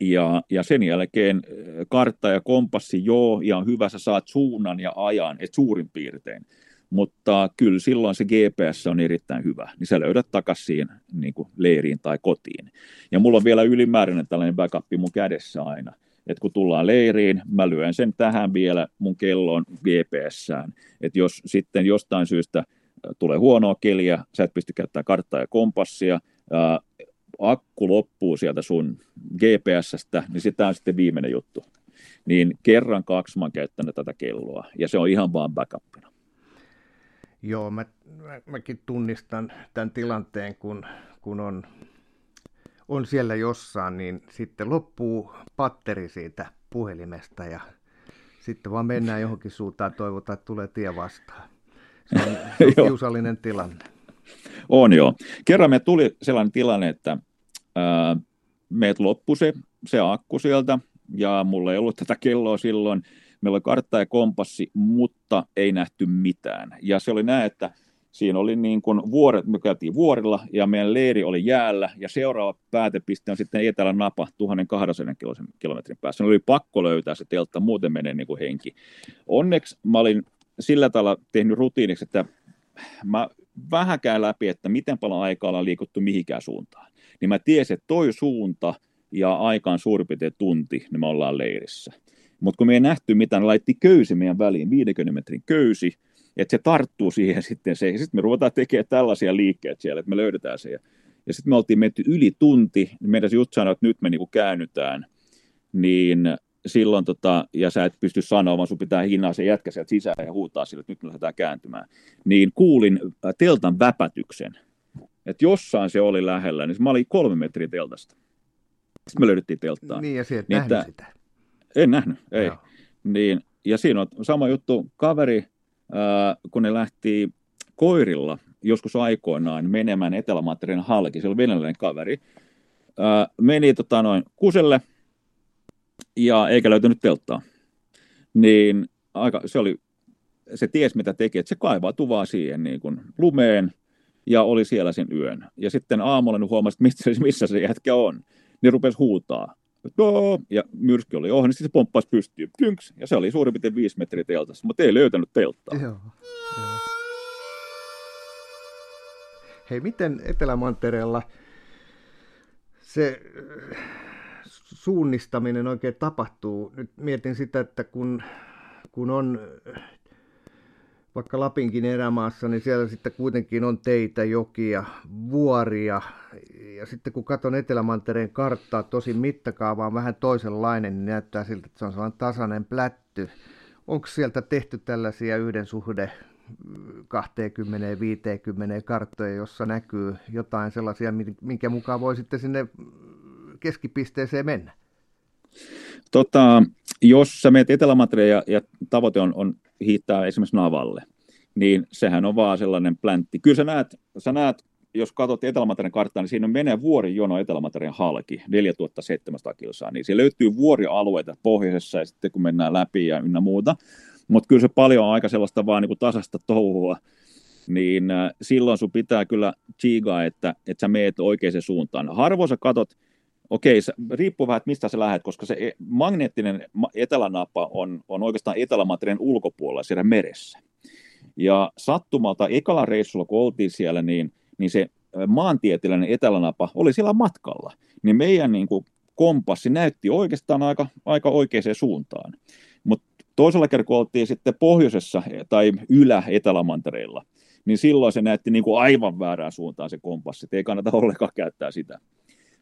Ja, ja sen jälkeen kartta ja kompassi, joo, ihan hyvä, sä saat suunnan ja ajan, et suurin piirtein mutta kyllä silloin se GPS on erittäin hyvä, niin sä löydät takaisin niin leiriin tai kotiin. Ja mulla on vielä ylimääräinen tällainen backup mun kädessä aina, että kun tullaan leiriin, mä lyön sen tähän vielä mun kellon GPSään, että jos sitten jostain syystä tulee huonoa keliä, sä et pysty käyttämään karttaa ja kompassia, ää, akku loppuu sieltä sun GPSstä, niin sitä on sitten viimeinen juttu. Niin kerran kaksi mä oon käyttänyt tätä kelloa, ja se on ihan vaan backupina. Joo, mä, mä, mäkin tunnistan tämän tilanteen, kun, kun on, on siellä jossain, niin sitten loppuu patteri siitä puhelimesta ja sitten vaan mennään johonkin suuntaan, toivotaan, että tulee tie vastaan. Se on, se on kiusallinen tilanne. On joo. Kerran me tuli sellainen tilanne, että ää, meet loppui se, se akku sieltä, ja mulla ei ollut tätä kelloa silloin, Meillä oli kartta ja kompassi, mutta ei nähty mitään. Ja se oli näin, että siinä oli niin kuin vuoret, me käytiin vuorilla ja meidän leiri oli jäällä ja seuraava päätepiste on sitten etelän napa 1200 kilometrin päässä. Ne oli pakko löytää se teltta, muuten menee niin kuin henki. Onneksi mä olin sillä tavalla tehnyt rutiiniksi, että mä vähän käyn läpi, että miten paljon aikaa ollaan liikuttu mihinkään suuntaan. Niin mä tiesin, että toi suunta ja aikaan suurin piirtein tunti, niin me ollaan leirissä. Mutta kun me ei nähty mitään, ne laitti köysi meidän väliin, 50 metrin köysi, että se tarttuu siihen sitten se. Ja sitten me ruvetaan tekemään tällaisia liikkeitä siellä, että me löydetään se. Ja, sitten me oltiin menty yli tunti, niin meidän just sanoa, että nyt me niinku käännytään, niin silloin, tota, ja sä et pysty sanoa, vaan sun pitää hinnaa se jätkä sieltä sisään ja huutaa sille, että nyt me lähdetään kääntymään, niin kuulin äh, teltan väpätyksen. Että jossain se oli lähellä, niin mä olin kolme metriä teltasta. Sitten me löydettiin telttaa. Niin, ja sieltä niin, sitä. En nähnyt, ei. Niin, ja siinä on sama juttu, kaveri, ää, kun ne lähti koirilla joskus aikoinaan menemään Etelä-Mantereen halki, se oli venäläinen kaveri, ää, meni tota noin kuselle ja eikä löytänyt telttaa. Niin aika, se oli, se ties mitä teki, että se kaivaa tuvaa siihen niin kuin lumeen ja oli siellä sen yön. Ja sitten aamulla niin huomasi, että missä, missä se jätkä on. Niin rupesi huutaa. Ja myrsky oli ohi, niin se pomppasi pystyyn, Plynks, ja se oli suurin piirtein viisi metriä teltassa, mutta ei löytänyt telttaa. Joo, joo. Hei, miten Etelämantereella se äh, suunnistaminen oikein tapahtuu? Nyt mietin sitä, että kun, kun on vaikka Lapinkin erämaassa, niin siellä sitten kuitenkin on teitä, jokia, vuoria. Ja sitten kun katson Etelämantereen karttaa, tosi mittakaava on vähän toisenlainen, niin näyttää siltä, että se on sellainen tasainen plätty. Onko sieltä tehty tällaisia yhden suhde 20-50 karttoja, jossa näkyy jotain sellaisia, minkä mukaan voi sitten sinne keskipisteeseen mennä? Tota, jos sä menet etelä ja, ja tavoite on, on hiittää esimerkiksi Navalle, niin sehän on vaan sellainen pläntti. Kyllä sä näet, sä näet jos katsot Etelämaterian karttaa, niin siinä menee vuorijono Etelämaterian halki, 4700 kilsaa, niin siellä löytyy vuorialueita pohjoisessa ja sitten kun mennään läpi ja ynnä muuta, mutta kyllä se paljon on aika sellaista vaan niin kuin tasasta touhua, niin äh, silloin sun pitää kyllä chigaa, että, että sä meet oikeaan suuntaan. Harvoin sä katot, okei, se riippuu vähän, että mistä sä lähdet, koska se e, magneettinen etelänapa on, on oikeastaan etelämaterian ulkopuolella siellä meressä. Ja sattumalta ekalla reissulla, kun oltiin siellä, niin, niin se maantieteellinen etelänapa oli siellä matkalla. Niin meidän niin kuin, kompassi näytti oikeastaan aika, aika oikeaan suuntaan. Mutta toisella kertaa, kun oltiin sitten pohjoisessa tai ylä-etelämantereilla, niin silloin se näytti niin kuin aivan väärään suuntaan se kompassi, ei kannata ollenkaan käyttää sitä.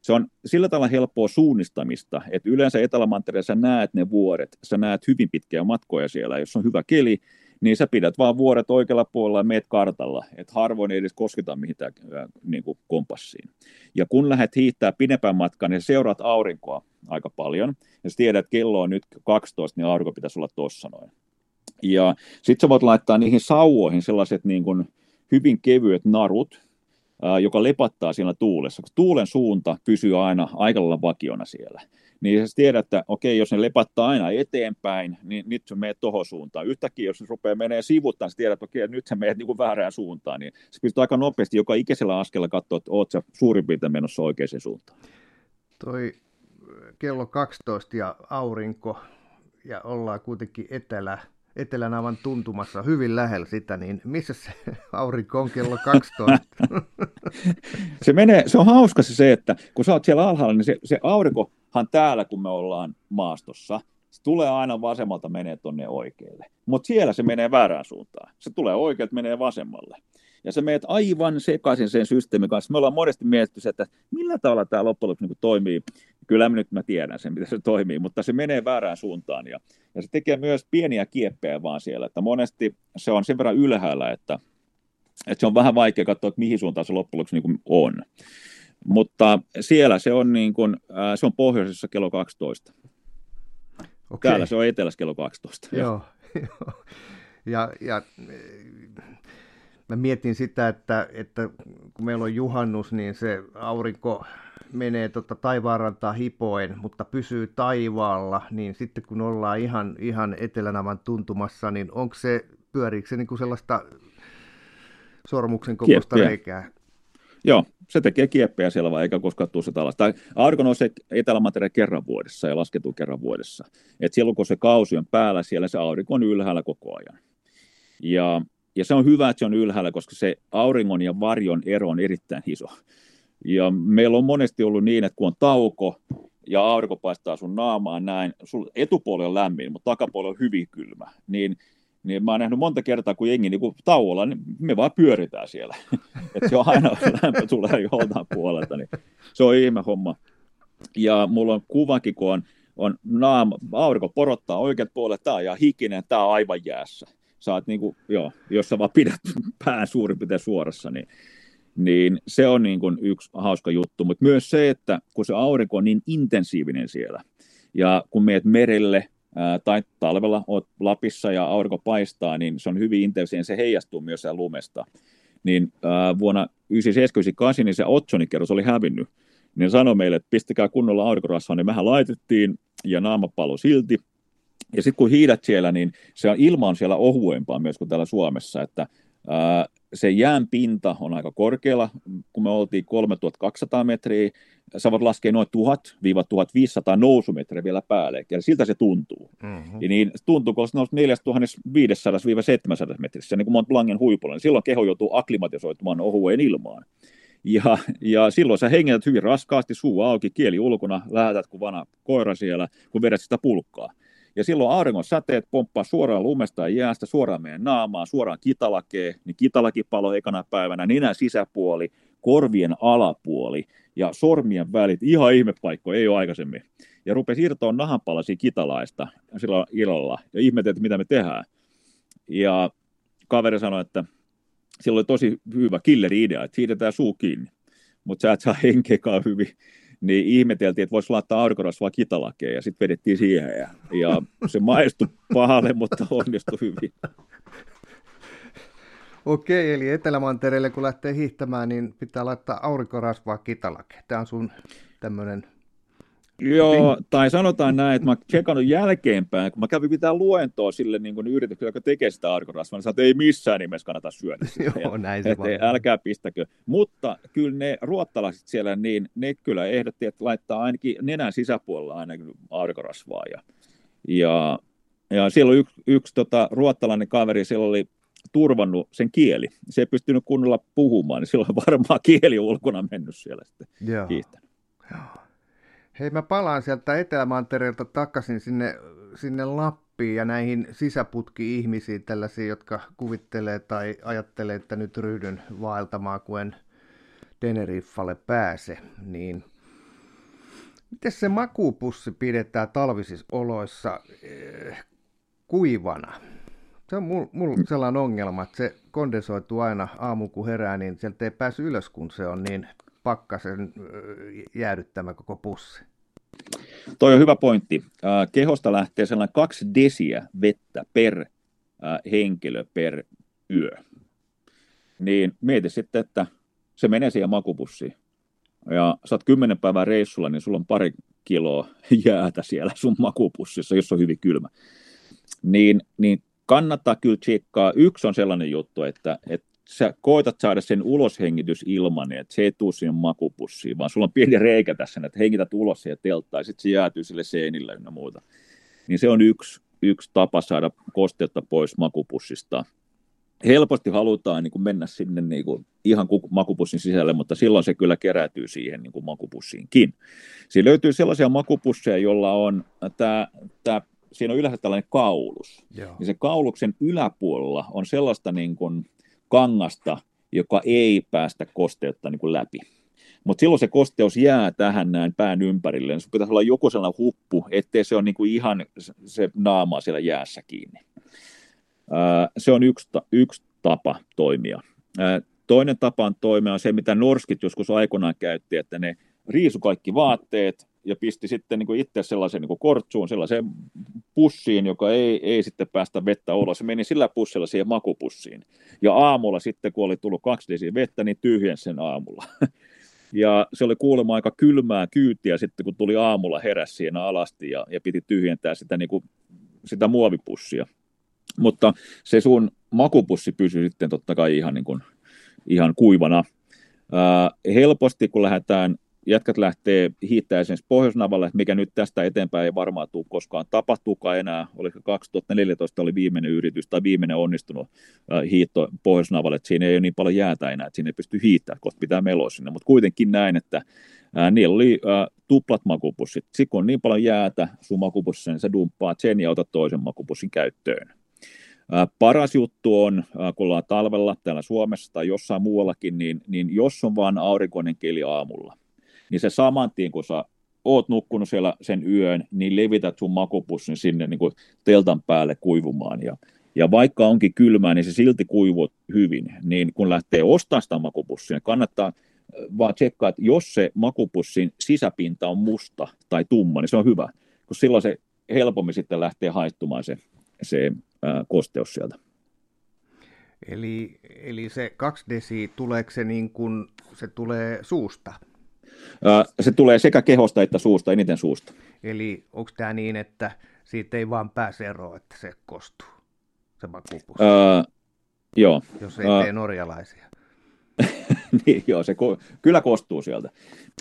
Se on sillä tavalla helppoa suunnistamista, että yleensä Etelämantereessa näet ne vuoret, sä näet hyvin pitkiä matkoja siellä, jos on hyvä keli, niin sä pidät vaan vuoret oikealla puolella ja meet kartalla, että harvoin ei edes kosketa mihinkään niin kuin kompassiin. Ja kun lähdet hiihtää pidempään matkan, niin seuraat aurinkoa aika paljon, ja sä tiedät, että kello on nyt 12, niin aurinko pitäisi olla tuossa noin. Ja sitten sä voit laittaa niihin sauvoihin sellaiset niin kuin hyvin kevyet narut, joka lepattaa siellä tuulessa. Koska tuulen suunta pysyy aina aika lailla vakiona siellä. Niin sä tiedät, että okei, jos ne lepattaa aina eteenpäin, niin nyt sä meet tohon suuntaan. Yhtäkkiä, jos se rupeaa menee sivuttaan, sä tiedät, että okei, nyt sä meet niin väärään suuntaan. Niin se pystyy aika nopeasti joka ikäisellä askella katsoa, että oot sä suurin piirtein menossa oikeaan suuntaan. Toi kello 12 ja aurinko ja ollaan kuitenkin etelä, Etelänaavan tuntumassa hyvin lähellä sitä, niin missä se aurinko on kello 12? se, menee, se on hauska se, se, että kun sä oot siellä alhaalla, niin se, se aurinkohan täällä, kun me ollaan maastossa, se tulee aina vasemmalta menee tuonne oikealle. Mutta siellä se menee väärään suuntaan. Se tulee oikealta, menee vasemmalle. Ja se meet aivan sekaisin sen systeemin kanssa. Me ollaan monesti mietitty, että millä tavalla tämä loppujen lopuksi niin toimii kyllä mä nyt mä tiedän sen, miten se toimii, mutta se menee väärään suuntaan ja, ja se tekee myös pieniä kieppejä vaan siellä, että monesti se on sen verran ylhäällä, että, että se on vähän vaikea katsoa, että mihin suuntaan se loppujen lopuksi niin on. Mutta siellä se on, niin kuin, äh, se on pohjoisessa kello 12. Okay. Täällä se on etelässä kello 12. Joo, joo. Ja, ja mä mietin sitä, että, että kun meillä on juhannus, niin se aurinko menee tota taivaanrantaa hipoen, mutta pysyy taivaalla, niin sitten kun ollaan ihan, ihan etelänavan tuntumassa, niin onko se, pyöriikö se niin kuin sellaista sormuksen kokoista reikää? Joo, se tekee kieppeä siellä vaan, eikä koskaan tuu sitä alas. Tai aurinko nousee etelämateriaan kerran vuodessa ja lasketuu kerran vuodessa. Et silloin kun se kausi on päällä, siellä se aurinko on ylhäällä koko ajan. Ja, ja se on hyvä, että se on ylhäällä, koska se auringon ja varjon ero on erittäin iso. Ja meillä on monesti ollut niin, että kun on tauko ja aurinko paistaa sun naamaan näin, sun etupuoli on lämmin, mutta takapuoli on hyvin kylmä, niin niin mä oon nähnyt monta kertaa, kun jengi niin kun tauolla, niin me vaan pyöritään siellä. että se on aina lämpö tulee joltain puolelta, niin se on ihme homma. Ja mulla on kuvakin, kun on, on naama, aurinko porottaa oikeat puolet, tää on ihan hikinen, tää on aivan jäässä. Saat niin kuin, joo, jos sä vaan pidät pään suurin piirtein suorassa, niin niin se on niin kuin yksi hauska juttu, mutta myös se, että kun se aurinko on niin intensiivinen siellä, ja kun meet merelle tai talvella oot Lapissa ja aurinko paistaa, niin se on hyvin intensiivinen, se heijastuu myös siellä lumesta. Niin ää, vuonna 1978 niin se otsonikerros oli hävinnyt, niin sanoi meille, että pistäkää kunnolla aurinkorasvaa, niin mehän laitettiin, ja naamapallo silti, ja sitten kun hiidät siellä, niin se on ilma on siellä ohuempaa myös kuin täällä Suomessa, että ää, se jään pinta on aika korkealla, kun me oltiin 3200 metriä, sä voit laskea noin 1000-1500 nousumetriä vielä päälle, ja siltä se tuntuu. Mm-hmm. Ja niin tuntuu, kun se 4500-700 metrissä, niin kuin Mont Blancin huipulla, niin silloin keho joutuu aklimatisoitumaan ohueen ilmaan. Ja, ja silloin sä hengität hyvin raskaasti, suu auki, kieli ulkona, lähetät kuin vana koira siellä, kun vedät sitä pulkkaa. Ja silloin auringon säteet pomppaa suoraan lumesta ja jäästä, suoraan meidän naamaan, suoraan kitalakeen, niin kitalaki palo ekana päivänä, nenän sisäpuoli, korvien alapuoli ja sormien välit, ihan ihmepaikko, ei ole aikaisemmin. Ja rupesi irtoa nahanpalasia kitalaista silloin illalla ja ihmeteltiin, mitä me tehdään. Ja kaveri sanoi, että sillä oli tosi hyvä killeri-idea, että siirretään suu kiinni, mutta sä et saa henkeäkaan hyvin niin ihmeteltiin, että voisi laittaa aurinkorasvaa kitalakeen ja sitten vedettiin siihen ja, ja se maistui pahalle, mutta onnistui hyvin. Okei, eli Etelämantereelle kun lähtee hiihtämään, niin pitää laittaa aurinkorasvaa kitalake. Tämä on sun tämmöinen Joo, tai sanotaan näin, että mä tsekannut jälkeenpäin, kun mä kävin pitää luentoa sille niin kuin yritykselle, joka tekee sitä aurinkorasvaa, niin sanoin, että ei missään nimessä kannata syödä sitä. Joo, näin se että, älkää pistäkö. Mutta kyllä ne ruottalaiset siellä, niin ne kyllä ehdotti, että laittaa ainakin nenän sisäpuolella ainakin aurinkorasvaa. Ja, ja, ja siellä oli yksi, yksi tota, ruottalainen kaveri, siellä oli turvannut sen kieli. Se ei pystynyt kunnolla puhumaan, niin silloin varmaan kieli ulkona mennyt siellä sitten Joo. kiihtänyt. Joo. Hei, mä palaan sieltä Etelämantereelta takaisin sinne, sinne Lappiin ja näihin sisäputki-ihmisiin, tällaisiin, jotka kuvittelee tai ajattelee, että nyt ryhdyn vaeltamaan, kun en Teneriffalle pääse. Niin miten se makupussi pidetään talvisissa oloissa eh, kuivana? Se on mulla sellainen ongelma, että se kondensoituu aina aamu kun herää, niin sieltä ei pääse ylös, kun se on niin pakkasen jäädyttämä koko pussi. Toi on hyvä pointti. Kehosta lähtee sellainen kaksi desiä vettä per henkilö per yö. Niin mieti sitten, että se menee siihen makupussiin. Ja oot kymmenen päivää reissulla, niin sulla on pari kiloa jäätä siellä sun makupussissa, jos on hyvin kylmä. Niin, niin kannattaa kyllä tsekkaa. Yksi on sellainen juttu, että, että sä koetat saada sen uloshengitys ilman, että se ei tule siihen makupussiin, vaan sulla on pieni reikä tässä, että hengität ulos siihen telttaan, ja sitten se jäätyy sille seinille ja muuta. Niin se on yksi, yksi tapa saada kosteutta pois makupussista. Helposti halutaan niin kuin mennä sinne niin kuin ihan makupussin sisälle, mutta silloin se kyllä kerätyy siihen niin kuin makupussiinkin. Siinä löytyy sellaisia makupusseja, joilla on tämä, tämä siinä on yleensä tällainen kaulus. Joo. Ja se kauluksen yläpuolella on sellaista niin kuin, kangasta, joka ei päästä kosteutta niin kuin läpi. Mutta silloin se kosteus jää tähän näin pään ympärille. Se pitäisi olla joku sellainen huppu, ettei se ole niin kuin ihan se naama siellä jäässä kiinni. Se on yksi, yksi tapa toimia. Toinen tapa on toimia on se, mitä norskit joskus aikoinaan käytti, että ne riisu kaikki vaatteet, ja pisti sitten niin kuin itse sellaisen niin kuin kortsuun, sellaiseen pussiin, joka ei, ei sitten päästä vettä ulos. Se meni sillä pussilla siihen makupussiin. Ja aamulla sitten, kun oli tullut kaksi desiä vettä, niin tyhjen sen aamulla. Ja se oli kuulemma aika kylmää kyytiä sitten, kun tuli aamulla heräs siinä alasti ja, ja piti tyhjentää sitä, niin kuin, sitä muovipussia. Mutta se sun makupussi pysyi sitten totta kai ihan, niin kuin, ihan kuivana. Ää, helposti, kun lähdetään jätkät lähtee hiittää esimerkiksi Pohjoisnavalle, mikä nyt tästä eteenpäin ei varmaan tule koskaan tapahtuukaan enää. Oliko 2014 oli viimeinen yritys tai viimeinen onnistunut hiitto Pohjoisnavalle, että siinä ei ole niin paljon jäätä enää, että siinä ei pysty hiittämään, koska pitää meloa sinne. Mutta kuitenkin näin, että ää, niillä oli ää, tuplat makupussit. Sitten kun on niin paljon jäätä sun makupussissa, niin sä dumppaat sen ja otat toisen makupussin käyttöön. Paras juttu on, kun ollaan talvella täällä Suomessa tai jossain muuallakin, niin, niin jos on vaan aurinkoinen keli aamulla, niin se saman tien, kun sä oot nukkunut siellä sen yön, niin levität sun makupussin sinne niin kuin teltan päälle kuivumaan. Ja, ja vaikka onkin kylmää, niin se silti kuivuu hyvin. Niin kun lähtee ostamaan sitä makupussia, niin kannattaa äh, vaan tsekkaa, että jos se makupussin sisäpinta on musta tai tumma, niin se on hyvä, kun silloin se helpommin sitten lähtee haittumaan se, se ää, äh, kosteus sieltä. Eli, eli se 2 desi, tuleeko se niin kuin, se tulee suusta? Se tulee sekä kehosta että suusta, eniten suusta. Eli onko tämä niin, että siitä ei vaan pääse eroon, että se kostuu, se makuupussi? Öö, joo. Jos ei öö, tee norjalaisia. niin, joo, se ko- kyllä kostuu sieltä.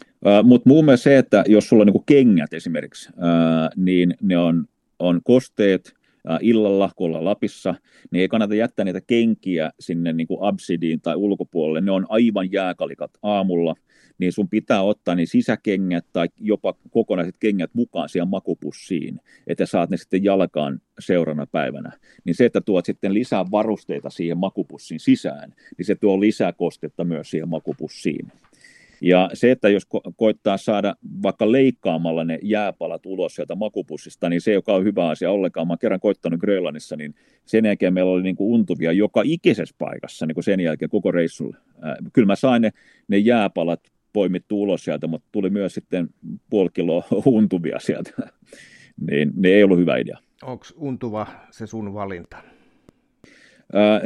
Uh, Mutta muun muassa se, että jos sulla on niinku kengät esimerkiksi, uh, niin ne on, on kosteet, illalla, kun ollaan Lapissa, niin ei kannata jättää niitä kenkiä sinne niin kuin absidiin tai ulkopuolelle. Ne on aivan jääkalikat aamulla, niin sun pitää ottaa niin sisäkengät tai jopa kokonaiset kengät mukaan siihen makupussiin, että saat ne sitten jalkaan seurana päivänä. Niin se, että tuot sitten lisää varusteita siihen makupussin sisään, niin se tuo lisää kostetta myös siihen makupussiin. Ja se, että jos ko- koittaa saada vaikka leikkaamalla ne jääpalat ulos sieltä makupussista, niin se, joka on hyvä asia ollenkaan. Mä oon kerran koittanut Grönlannissa, niin sen jälkeen meillä oli niin kuin untuvia joka ikisessä paikassa niin kuin sen jälkeen koko reissulla. Äh, kyllä mä sain ne, ne jääpalat poimittu ulos sieltä, mutta tuli myös sitten puoli kiloa untuvia sieltä. niin ne ei ollut hyvä idea. Onko untuva se sun valinta?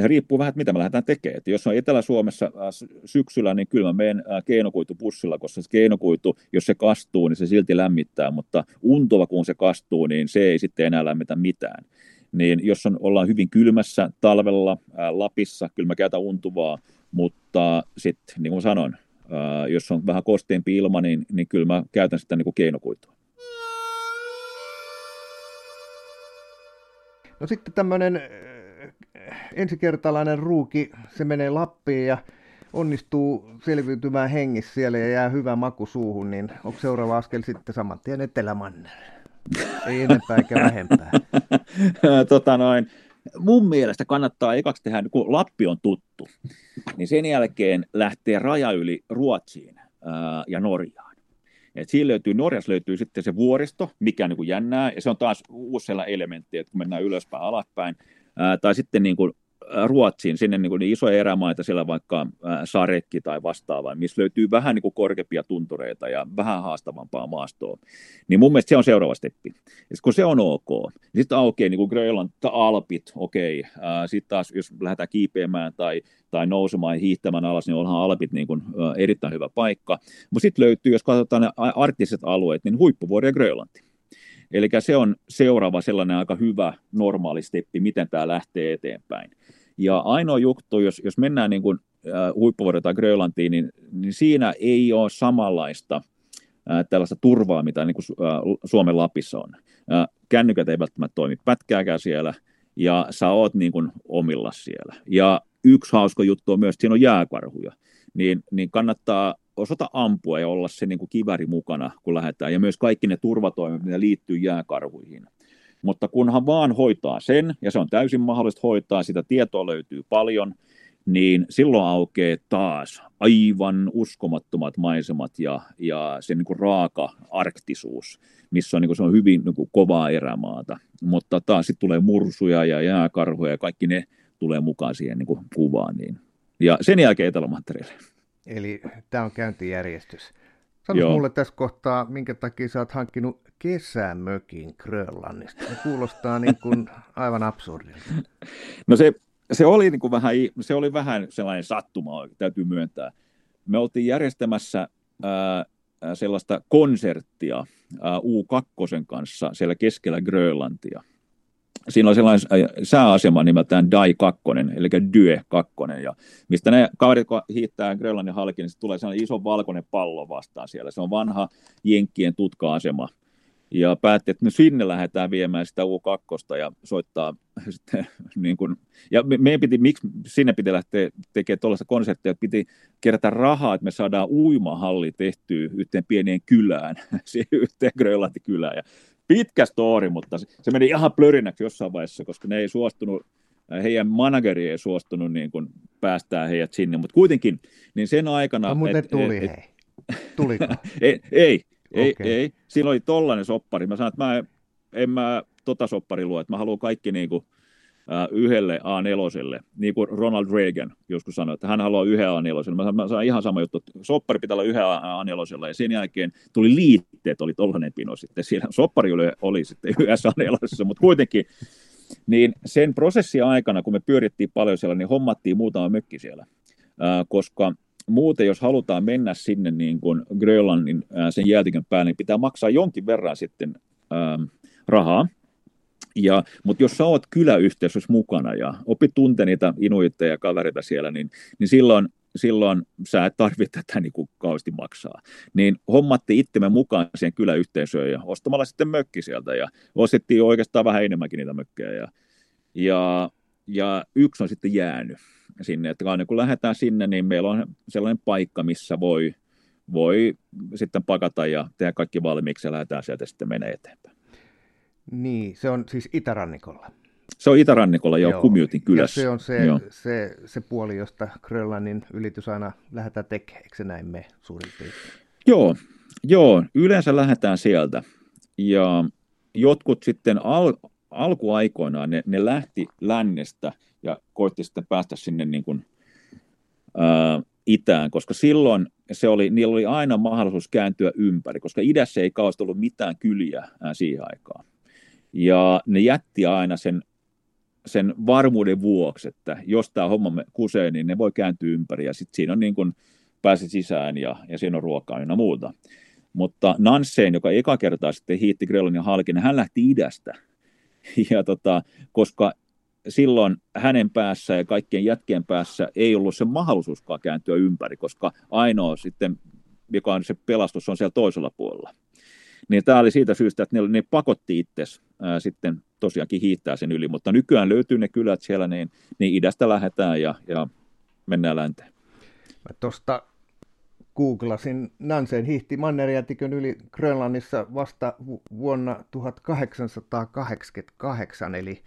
Riippuu vähän, mitä me lähdetään tekemään. Että jos on Etelä-Suomessa syksyllä, niin kyllä mä menen keinokuitupussilla, koska se keinokuitu, jos se kastuu, niin se silti lämmittää, mutta untuva kun se kastuu, niin se ei sitten enää lämmitä mitään. Niin jos on, ollaan hyvin kylmässä talvella Lapissa, kyllä mä käytän untuvaa, mutta sitten, niin kuin sanon, ää, jos on vähän kosteampi ilma, niin, niin kyllä mä käytän sitä niin kuin keinokuitua. No sitten tämmöinen ensikertalainen ruuki, se menee Lappiin ja onnistuu selviytymään hengissä siellä ja jää hyvä maku suuhun, niin onko seuraava askel sitten saman tien Etelämanner? Ei enempää eikä vähempää. tota noin, mun mielestä kannattaa ekaksi tehdä, kun Lappi on tuttu, niin sen jälkeen lähtee raja yli Ruotsiin ja Norjaan. Et siinä löytyy, Norjassa löytyy sitten se vuoristo, mikä on niin kuin jännää, ja se on taas uusi elementti, että kun mennään ylöspäin, alaspäin, ää, tai sitten niin kuin Ruotsiin, sinne niin, kuin niin isoja erämaita, siellä vaikka Sarekki tai vastaava, missä löytyy vähän niin kuin korkeampia tuntureita ja vähän haastavampaa maastoa. Niin mun mielestä se on seuraava steppi. Ja kun se on ok, niin sitten aukeaa niin kuin Grönland, Alpit, okei. Okay. Sitten taas, jos lähdetään kiipeämään tai, tai nousemaan ja hiihtämään alas, niin onhan Alpit niin kuin, erittäin hyvä paikka. Mutta sitten löytyy, jos katsotaan ne arktiset alueet, niin huippuvuori ja Grönlanti. Eli se on seuraava sellainen aika hyvä normaali steppi, miten tämä lähtee eteenpäin. Ja ainoa juttu, jos, jos mennään niin kuin, äh, huippuvuoden tai Grönlantiin, niin, niin siinä ei ole samanlaista äh, tällaista turvaa, mitä niin kuin, äh, Suomen Lapissa on. Äh, kännykät ei välttämättä toimi pätkääkään siellä, ja sä oot niin kuin omilla siellä. Ja yksi hauska juttu on myös, että siinä on jääkarhuja, niin, niin kannattaa osata ampua ja olla se niin kuin kiväri mukana, kun lähdetään, ja myös kaikki ne turvatoimet, mitä liittyy jääkarhuihin. Mutta kunhan vaan hoitaa sen, ja se on täysin mahdollista hoitaa, sitä tietoa löytyy paljon, niin silloin aukeaa taas aivan uskomattomat maisemat ja, ja se niin kuin raaka arktisuus, missä on, niin kuin, se on hyvin niin kuin kovaa erämaata. Mutta taas sitten tulee mursuja ja jääkarhuja ja kaikki ne tulee mukaan siihen niin kuin kuvaan. Niin. Ja sen jälkeen etelämantereelle. Eli tämä on käyntijärjestys. Sano mulle tässä kohtaa, minkä takia sä oot hankkinut kesämökin Grönlannista. Se kuulostaa niin kuin aivan absurdilta. No se, se, oli niin kuin vähän, se oli vähän sellainen sattuma, täytyy myöntää. Me oltiin järjestämässä ää, sellaista konserttia ää, U2 kanssa siellä keskellä Grönlantia – siinä on sellainen äh, sääasema nimeltään DAI 2, eli DYE 2, ja mistä ne kaverit, kun hiittää Grönlannin halki, niin tulee sellainen iso valkoinen pallo vastaan siellä. Se on vanha Jenkkien tutka-asema. Ja päätti, että me sinne lähdetään viemään sitä U2 ja soittaa sitten, niin kuin, ja me, meidän piti, miksi sinne piti lähteä tekemään tuollaista konserttia, että piti kerätä rahaa, että me saadaan uimahalli tehtyä yhteen pieneen kylään, siihen yhteen Grönlantikylään. Ja pitkä story, mutta se meni ihan plörinäksi jossain vaiheessa, koska ne ei suostunut, äh, heidän manageri ei suostunut niin kuin päästää heidät sinne, mutta kuitenkin, niin sen aikana... No, mutta et, tuli, et, hei. Tuliko? ei, ei, ei, okay. ei. Siinä oli tollainen soppari. Mä sanoin, että mä en mä tota soppari luo, että mä haluan kaikki niin kuin, uh, yhdelle A4, niin kuin Ronald Reagan joskus sanoi, että hän haluaa yhden A4. Mä sanoin, mä ihan sama juttu, että soppari pitää olla yhden A4, ja sen jälkeen tuli liitteet, oli tollainen pino sitten siellä. Soppari oli, oli sitten yhdessä A4, mutta kuitenkin niin sen prosessin aikana, kun me pyörittiin paljon siellä, niin hommattiin muutama mökki siellä, uh, koska muuten, jos halutaan mennä sinne niin kuin Grönlannin sen jäätikön päälle, niin pitää maksaa jonkin verran sitten äh, rahaa. Ja, mutta jos sä oot kyläyhteisössä mukana ja opit tunte niitä inuitteja ja kavereita siellä, niin, niin silloin, silloin sä et tarvitse tätä niin kuin kauheasti maksaa. Niin hommatti itsemme mukaan siihen kyläyhteisöön ja ostamalla sitten mökki sieltä ja ostettiin oikeastaan vähän enemmänkin niitä mökkejä. Ja, ja, ja yksi on sitten jäänyt sinne, että aina kun lähdetään sinne, niin meillä on sellainen paikka, missä voi, voi sitten pakata ja tehdä kaikki valmiiksi ja lähdetään sieltä sitten menee eteenpäin. Niin, se on siis itärannikolla. Se on itärannikolla, jo Kumjutin kylässä. Ja se on se, joo. se, se puoli, josta Grönlannin ylitys aina lähdetään tekemään, eikö se näin me suurin piirtein? Joo, joo, yleensä lähdetään sieltä. Ja jotkut sitten al, alkuaikoinaan, ne, ne lähti lännestä ja koitti sitten päästä sinne niin kuin, ää, itään, koska silloin se oli, niillä oli aina mahdollisuus kääntyä ympäri, koska idässä ei kauheasti ollut mitään kyliä ää, siihen aikaan. Ja ne jätti aina sen, sen varmuuden vuoksi, että jos tämä homma kusee, niin ne voi kääntyä ympäri ja sitten siinä on niin kuin pääset sisään ja, ja siinä on ruokaa ja muuta. Mutta Nanseen, joka eka kertaa sitten hiitti ja Halkin, niin hän lähti idästä. Ja tota, koska silloin hänen päässä ja kaikkien jätkien päässä ei ollut se mahdollisuuskaan kääntyä ympäri, koska ainoa sitten, joka on se pelastus, on siellä toisella puolella. Niin tämä oli siitä syystä, että ne, ne pakotti itse sitten tosiaankin hiittää sen yli, mutta nykyään löytyy ne kylät siellä, niin, niin idästä lähdetään ja, ja mennään länteen. Tuosta googlasin Nansen hiihti mannerjätikön yli Grönlannissa vasta vuonna 1888, eli,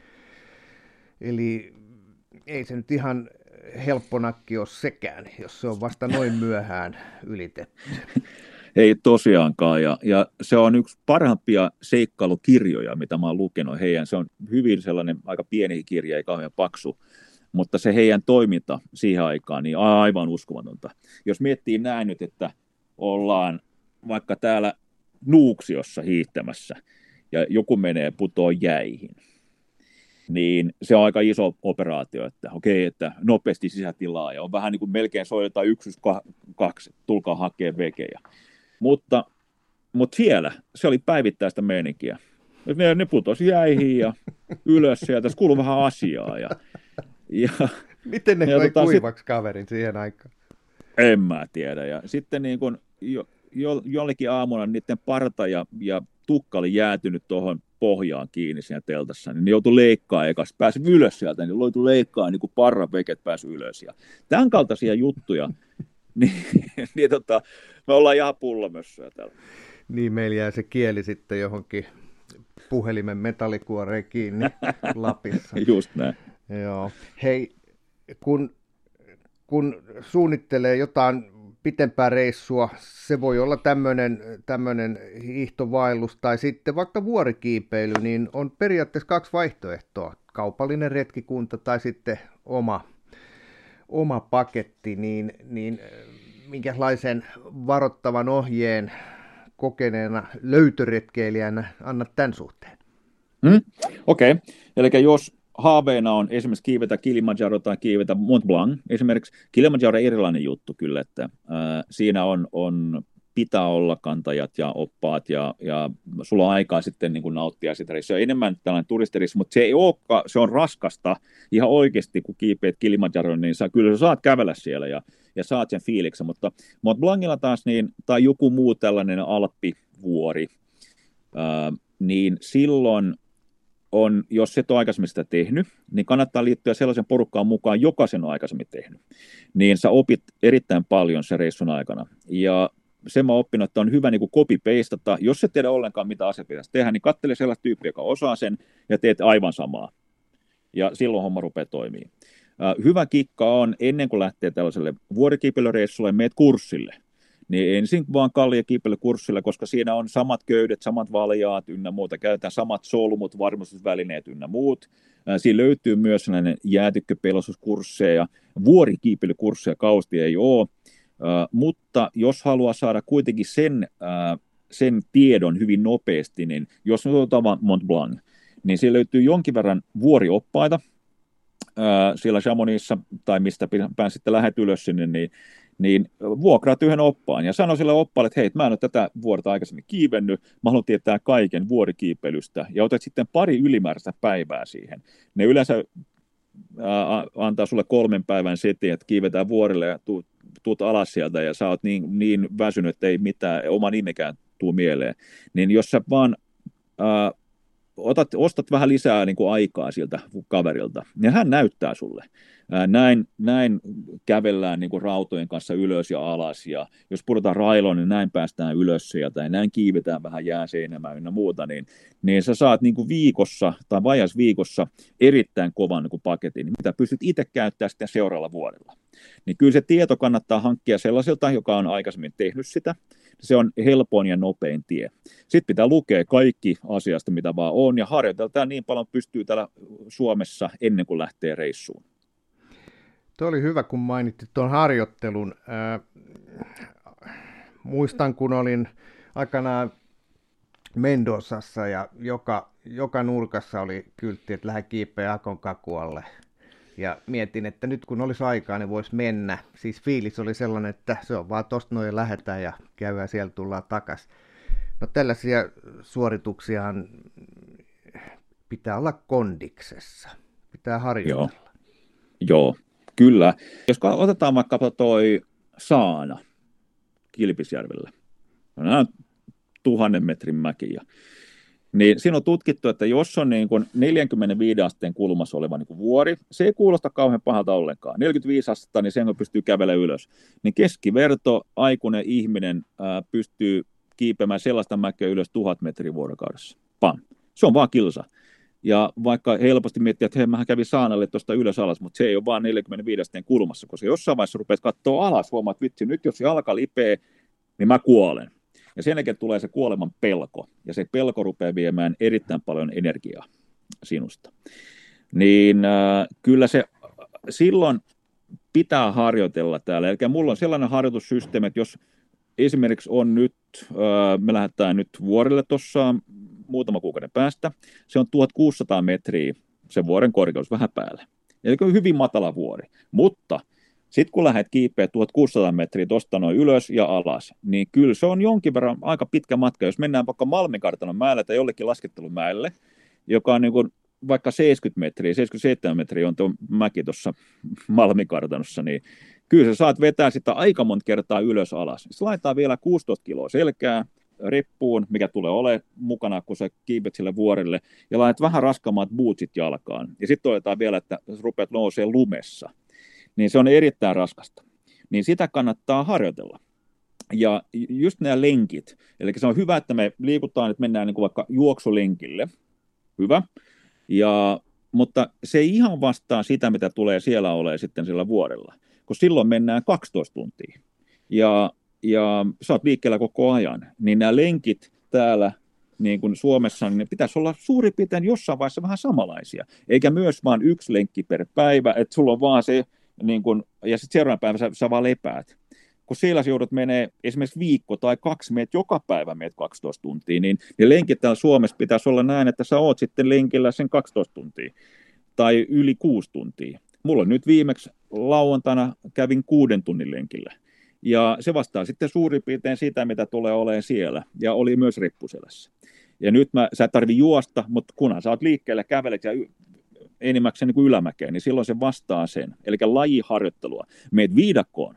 eli ei se nyt ihan helpponakki ole sekään, jos se on vasta noin myöhään ylitetty. Ei tosiaankaan, ja, ja se on yksi parhaimpia seikkailukirjoja, mitä mä oon lukenut heidän. Se on hyvin sellainen aika pieni kirja, ei kauhean paksu, mutta se heidän toiminta siihen aikaan, niin aivan uskomatonta. Jos miettii näin nyt, että ollaan vaikka täällä Nuuksiossa hiihtämässä, ja joku menee putoon jäihin, niin se on aika iso operaatio, että okei, että nopeasti sisätilaa, ja on vähän niin kuin melkein soitetaan yksi, kaksi, tulkaa hakea vekejä. Mutta, mutta siellä se oli päivittäistä meininkiä. Ne, ne putosi jäihin ja ylös sieltä, tässä kuului vähän asiaa. Ja, ja, Miten ne ja tota, kuivaksi sit, kaverin siihen aikaan? En mä tiedä. Ja sitten niin kun jo, jo, jollekin aamuna niiden parta ja, ja tukka oli jäätynyt tuohon pohjaan kiinni siinä teltassa, niin ne joutui leikkaa eka, pääsi ylös sieltä, niin loitu leikkaa niin kuin parraveket pääsi ylös. Ja tämän kaltaisia juttuja, niin, niin tota, me ollaan ihan pullamössöä täällä. Niin, meillä jää se kieli sitten johonkin puhelimen metallikuoreen kiinni Lapissa. Just näin. Joo. Hei, kun, kun suunnittelee jotain pitempää reissua, se voi olla tämmöinen, tämmöinen hiihtovaellus tai sitten vaikka vuorikiipeily, niin on periaatteessa kaksi vaihtoehtoa. Kaupallinen retkikunta tai sitten oma, oma paketti, niin, niin minkälaisen varoittavan ohjeen kokeneena löytöretkeilijänä annat tämän suhteen? Mm, Okei, okay. eli jos haaveena on esimerkiksi kiivetä Kilimanjaro tai kiivetä Mont Blanc, esimerkiksi Kilimanjaro on erilainen juttu kyllä, että ää, siinä on, on pitää olla kantajat ja oppaat ja, ja sulla on aikaa sitten niin kuin nauttia sitä. Se on enemmän tällainen turisteris, mutta se ei ole, se on raskasta ihan oikeasti, kun kiipeät Kilimanjaron, niin sä, kyllä sä saat kävellä siellä ja, ja saat sen fiiliksen, mutta Mont Blancilla taas niin, tai joku muu tällainen alppivuori, ää, niin silloin on, jos et ole aikaisemmin sitä tehnyt, niin kannattaa liittyä sellaisen porukkaan mukaan, joka sen on aikaisemmin tehnyt. Niin sä opit erittäin paljon sen reissun aikana. Ja sen mä oppinut, että on hyvä niin kuin copy-pastata. Jos et tiedä ollenkaan, mitä asia pitäisi tehdä, niin kattele sellaista tyyppiä, joka osaa sen, ja teet aivan samaa. Ja silloin homma rupeaa toimii. Hyvä kikka on, ennen kuin lähtee tällaiselle vuorikiipeilyreissulle, meet kurssille – niin ensin vaan kallia kurssilla, koska siinä on samat köydet, samat valjaat ynnä muuta, käytetään samat solmut, varmistusvälineet ynnä muut. Siinä löytyy myös sellainen jäätykköpelastuskursseja, vuorikiipeilykursseja kausti ei ole, mutta jos haluaa saada kuitenkin sen, sen tiedon hyvin nopeasti, niin jos me otetaan Mont Blanc, niin siellä löytyy jonkin verran vuorioppaita, siellä Chamonixissa tai mistä pääsitte lähet ylös sinne, niin niin vuokraat yhden oppaan ja sano sille oppaalle, että hei, mä en ole tätä vuorta aikaisemmin kiivennyt, mä haluan tietää kaiken vuorikiipeilystä ja otat sitten pari ylimääräistä päivää siihen. Ne yleensä antaa sulle kolmen päivän setin, että kiivetään vuorille ja tuut, tuut alas sieltä ja sä oot niin, niin väsynyt, että ei mitään, oma nimekään tuu mieleen. Niin jos sä vaan ää, otat, ostat vähän lisää niin kuin aikaa siltä kaverilta, ja hän näyttää sulle. Näin, näin kävellään niin kuin rautojen kanssa ylös ja alas, ja jos puhutaan railoon, niin näin päästään ylös sieltä, ja näin kiivetään vähän jääseinämään ynnä muuta, niin, niin sä saat niin kuin viikossa tai vajas viikossa erittäin kovan niin kuin paketin, mitä pystyt itse käyttämään sitten seuraavalla vuodella. Niin kyllä se tieto kannattaa hankkia sellaiselta, joka on aikaisemmin tehnyt sitä, se on helpoin ja nopein tie. Sitten pitää lukea kaikki asiasta, mitä vaan on, ja harjoitella niin paljon pystyy täällä Suomessa ennen kuin lähtee reissuun. Tuo oli hyvä, kun mainitsit tuon harjoittelun. Äh, muistan, kun olin aikanaan Mendosassa ja joka, joka nurkassa oli kyltti, että lähde kiipeä Akon kakualle. Ja mietin, että nyt kun olisi aikaa, niin voisi mennä. Siis fiilis oli sellainen, että se on vaan tosta noin lähetään ja käydään siellä tullaan takas. No tällaisia suorituksiahan pitää olla kondiksessa. Pitää harjoitella. Joo, Joo kyllä. Jos otetaan vaikka toi Saana Kilpisjärvellä. On tuhannen metrin mäkiä. Niin siinä on tutkittu, että jos on niin kuin 45 asteen kulmassa oleva niin kuin vuori, se ei kuulosta kauhean pahalta ollenkaan. 45 astetta, niin sen pystyy kävele ylös. Niin keskiverto aikuinen ihminen ää, pystyy kiipeämään sellaista mäkeä ylös tuhat metriä vuorokaudessa. Pam. Se on vaan kilsa. Ja vaikka helposti miettii, että hei, mähän kävin saanalle tuosta ylös alas, mutta se ei ole vaan 45 asteen kulmassa, koska jossain vaiheessa rupeat katsoa alas, huomaat, vitsi, nyt jos jalka lipee, niin mä kuolen. Ja sen jälkeen tulee se kuoleman pelko, ja se pelko rupeaa viemään erittäin paljon energiaa sinusta. Niin äh, kyllä se silloin pitää harjoitella täällä. Eli mulla on sellainen harjoitussysteemi, että jos esimerkiksi on nyt, äh, me lähdetään nyt vuorille tuossa muutama kuukauden päästä, se on 1600 metriä se vuoren korkeus vähän päälle. Eli hyvin matala vuori, mutta sitten kun lähdet kiipeä 1600 metriä tuosta noin ylös ja alas, niin kyllä se on jonkin verran aika pitkä matka. Jos mennään vaikka Malminkartanon mäelle tai jollekin laskettelumäelle, joka on niin kuin vaikka 70 metriä, 77 metriä on tuo mäki tuossa Malmikartanossa, niin kyllä sä saat vetää sitä aika monta kertaa ylös alas. Se laittaa vielä 16 kiloa selkää, reppuun, mikä tulee ole mukana, kun sä kiipet sille vuorille, ja laitat vähän raskaammat bootsit jalkaan. Ja sitten todetaan vielä, että rupeat nousee lumessa niin se on erittäin raskasta. Niin sitä kannattaa harjoitella. Ja just nämä lenkit, eli se on hyvä, että me liikutaan, että mennään niin kuin vaikka juoksulenkille, hyvä, ja, mutta se ei ihan vastaa sitä, mitä tulee siellä ole sitten sillä vuodella, kun silloin mennään 12 tuntia, ja, ja sä oot liikkeellä koko ajan, niin nämä lenkit täällä niin kuin Suomessa, niin ne pitäisi olla suurin piirtein jossain vaiheessa vähän samanlaisia, eikä myös vain yksi lenkki per päivä, että sulla on vaan se niin kun, ja sitten seuraavana päivänä sä, sä vaan lepäät. Kun siellä joudut menee esimerkiksi viikko tai kaksi, meet joka päivä meet 12 tuntia, niin ne lenkit täällä Suomessa pitäisi olla näin, että sä oot sitten lenkillä sen 12 tuntia tai yli kuusi tuntia. Mulla nyt viimeksi lauantaina kävin kuuden tunnin lenkillä. Ja se vastaa sitten suurin piirtein sitä, mitä tulee olemaan siellä. Ja oli myös rippuselässä. Ja nyt mä, sä et tarvi juosta, mutta kunhan sä oot liikkeellä, kävelet ja enimmäkseen niin kuin ylämäkeen, niin silloin se vastaa sen. Eli lajiharjoittelua. Meet viidakkoon,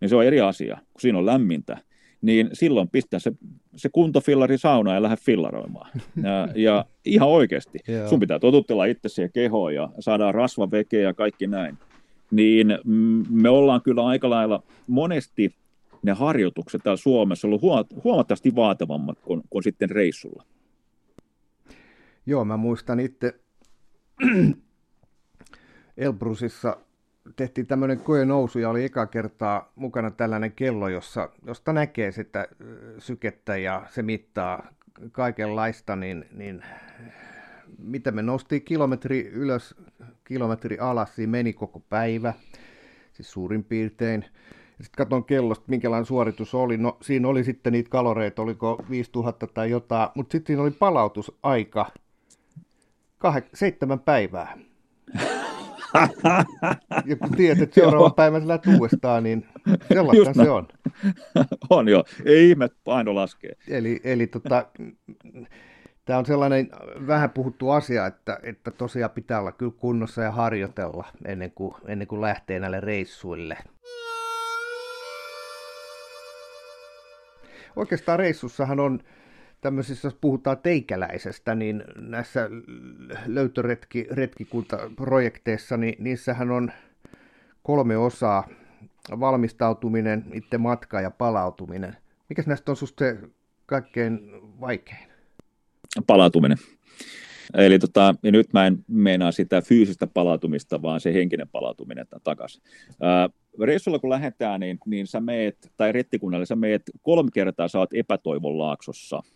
niin se on eri asia, kun siinä on lämmintä. Niin silloin pistää se, se kuntofillari sauna ja lähde fillaroimaan. Ja, ja ihan oikeasti. Sun pitää totutella itsesi ja kehoon ja saadaan rasvavekeä ja kaikki näin. Niin me ollaan kyllä aika lailla monesti ne harjoitukset täällä Suomessa ollut huomattavasti vaativammat kuin, kuin sitten reissulla. Joo, mä muistan itse Elbrusissa tehtiin tämmöinen nousu ja oli eka kertaa mukana tällainen kello, jossa, josta näkee sitä sykettä ja se mittaa kaikenlaista, niin, niin mitä me noustiin kilometri ylös, kilometri alas, siinä meni koko päivä, siis suurin piirtein. Sitten katson kellosta, minkälainen suoritus oli. No siinä oli sitten niitä kaloreita, oliko 5000 tai jotain, mutta sitten siinä oli palautusaika kah- seitsemän päivää. ja kun tiedät, että seuraavan päivän lähdet uudestaan, niin sellaista se on. on joo, ei ihme, paino laskee. Eli, eli tota, tämä on sellainen vähän puhuttu asia, että, että tosiaan pitää olla kyllä kunnossa ja harjoitella ennen kuin, ennen kuin lähtee näille reissuille. Oikeastaan reissussahan on tämmöisissä, jos puhutaan teikäläisestä, niin näissä löytöretkikuntaprojekteissa, niin niissähän on kolme osaa, valmistautuminen, itse matka ja palautuminen. Mikäs näistä on susta se kaikkein vaikein? Palautuminen. Eli tota, ja nyt mä en meinaa sitä fyysistä palautumista, vaan se henkinen palautuminen takaisin. reissulla kun lähdetään, niin, niin sä meet, tai rettikunnalle sä meet kolme kertaa, sä oot epätoivon laaksossa –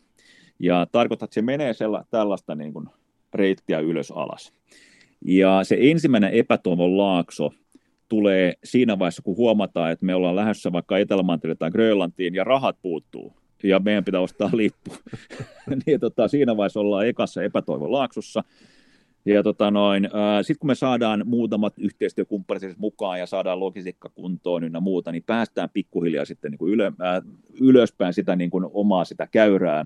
ja tarkoittaa, että se menee sella, tällaista niin kuin reittiä ylös alas. Ja se ensimmäinen epätoivon laakso tulee siinä vaiheessa, kun huomataan, että me ollaan lähdössä vaikka Etelämantereelle tai Grönlantiin ja rahat puuttuu. ja meidän pitää ostaa lippu. niin tota, siinä vaiheessa ollaan ekassa epätoivon laaksossa. Ja tota noin, sitten kun me saadaan muutamat yhteistyökumppanit mukaan ja saadaan logistiikka kuntoon ynnä muuta, niin päästään pikkuhiljaa sitten niin kuin ylö, äh, ylöspäin sitä niin kuin omaa sitä käyrää.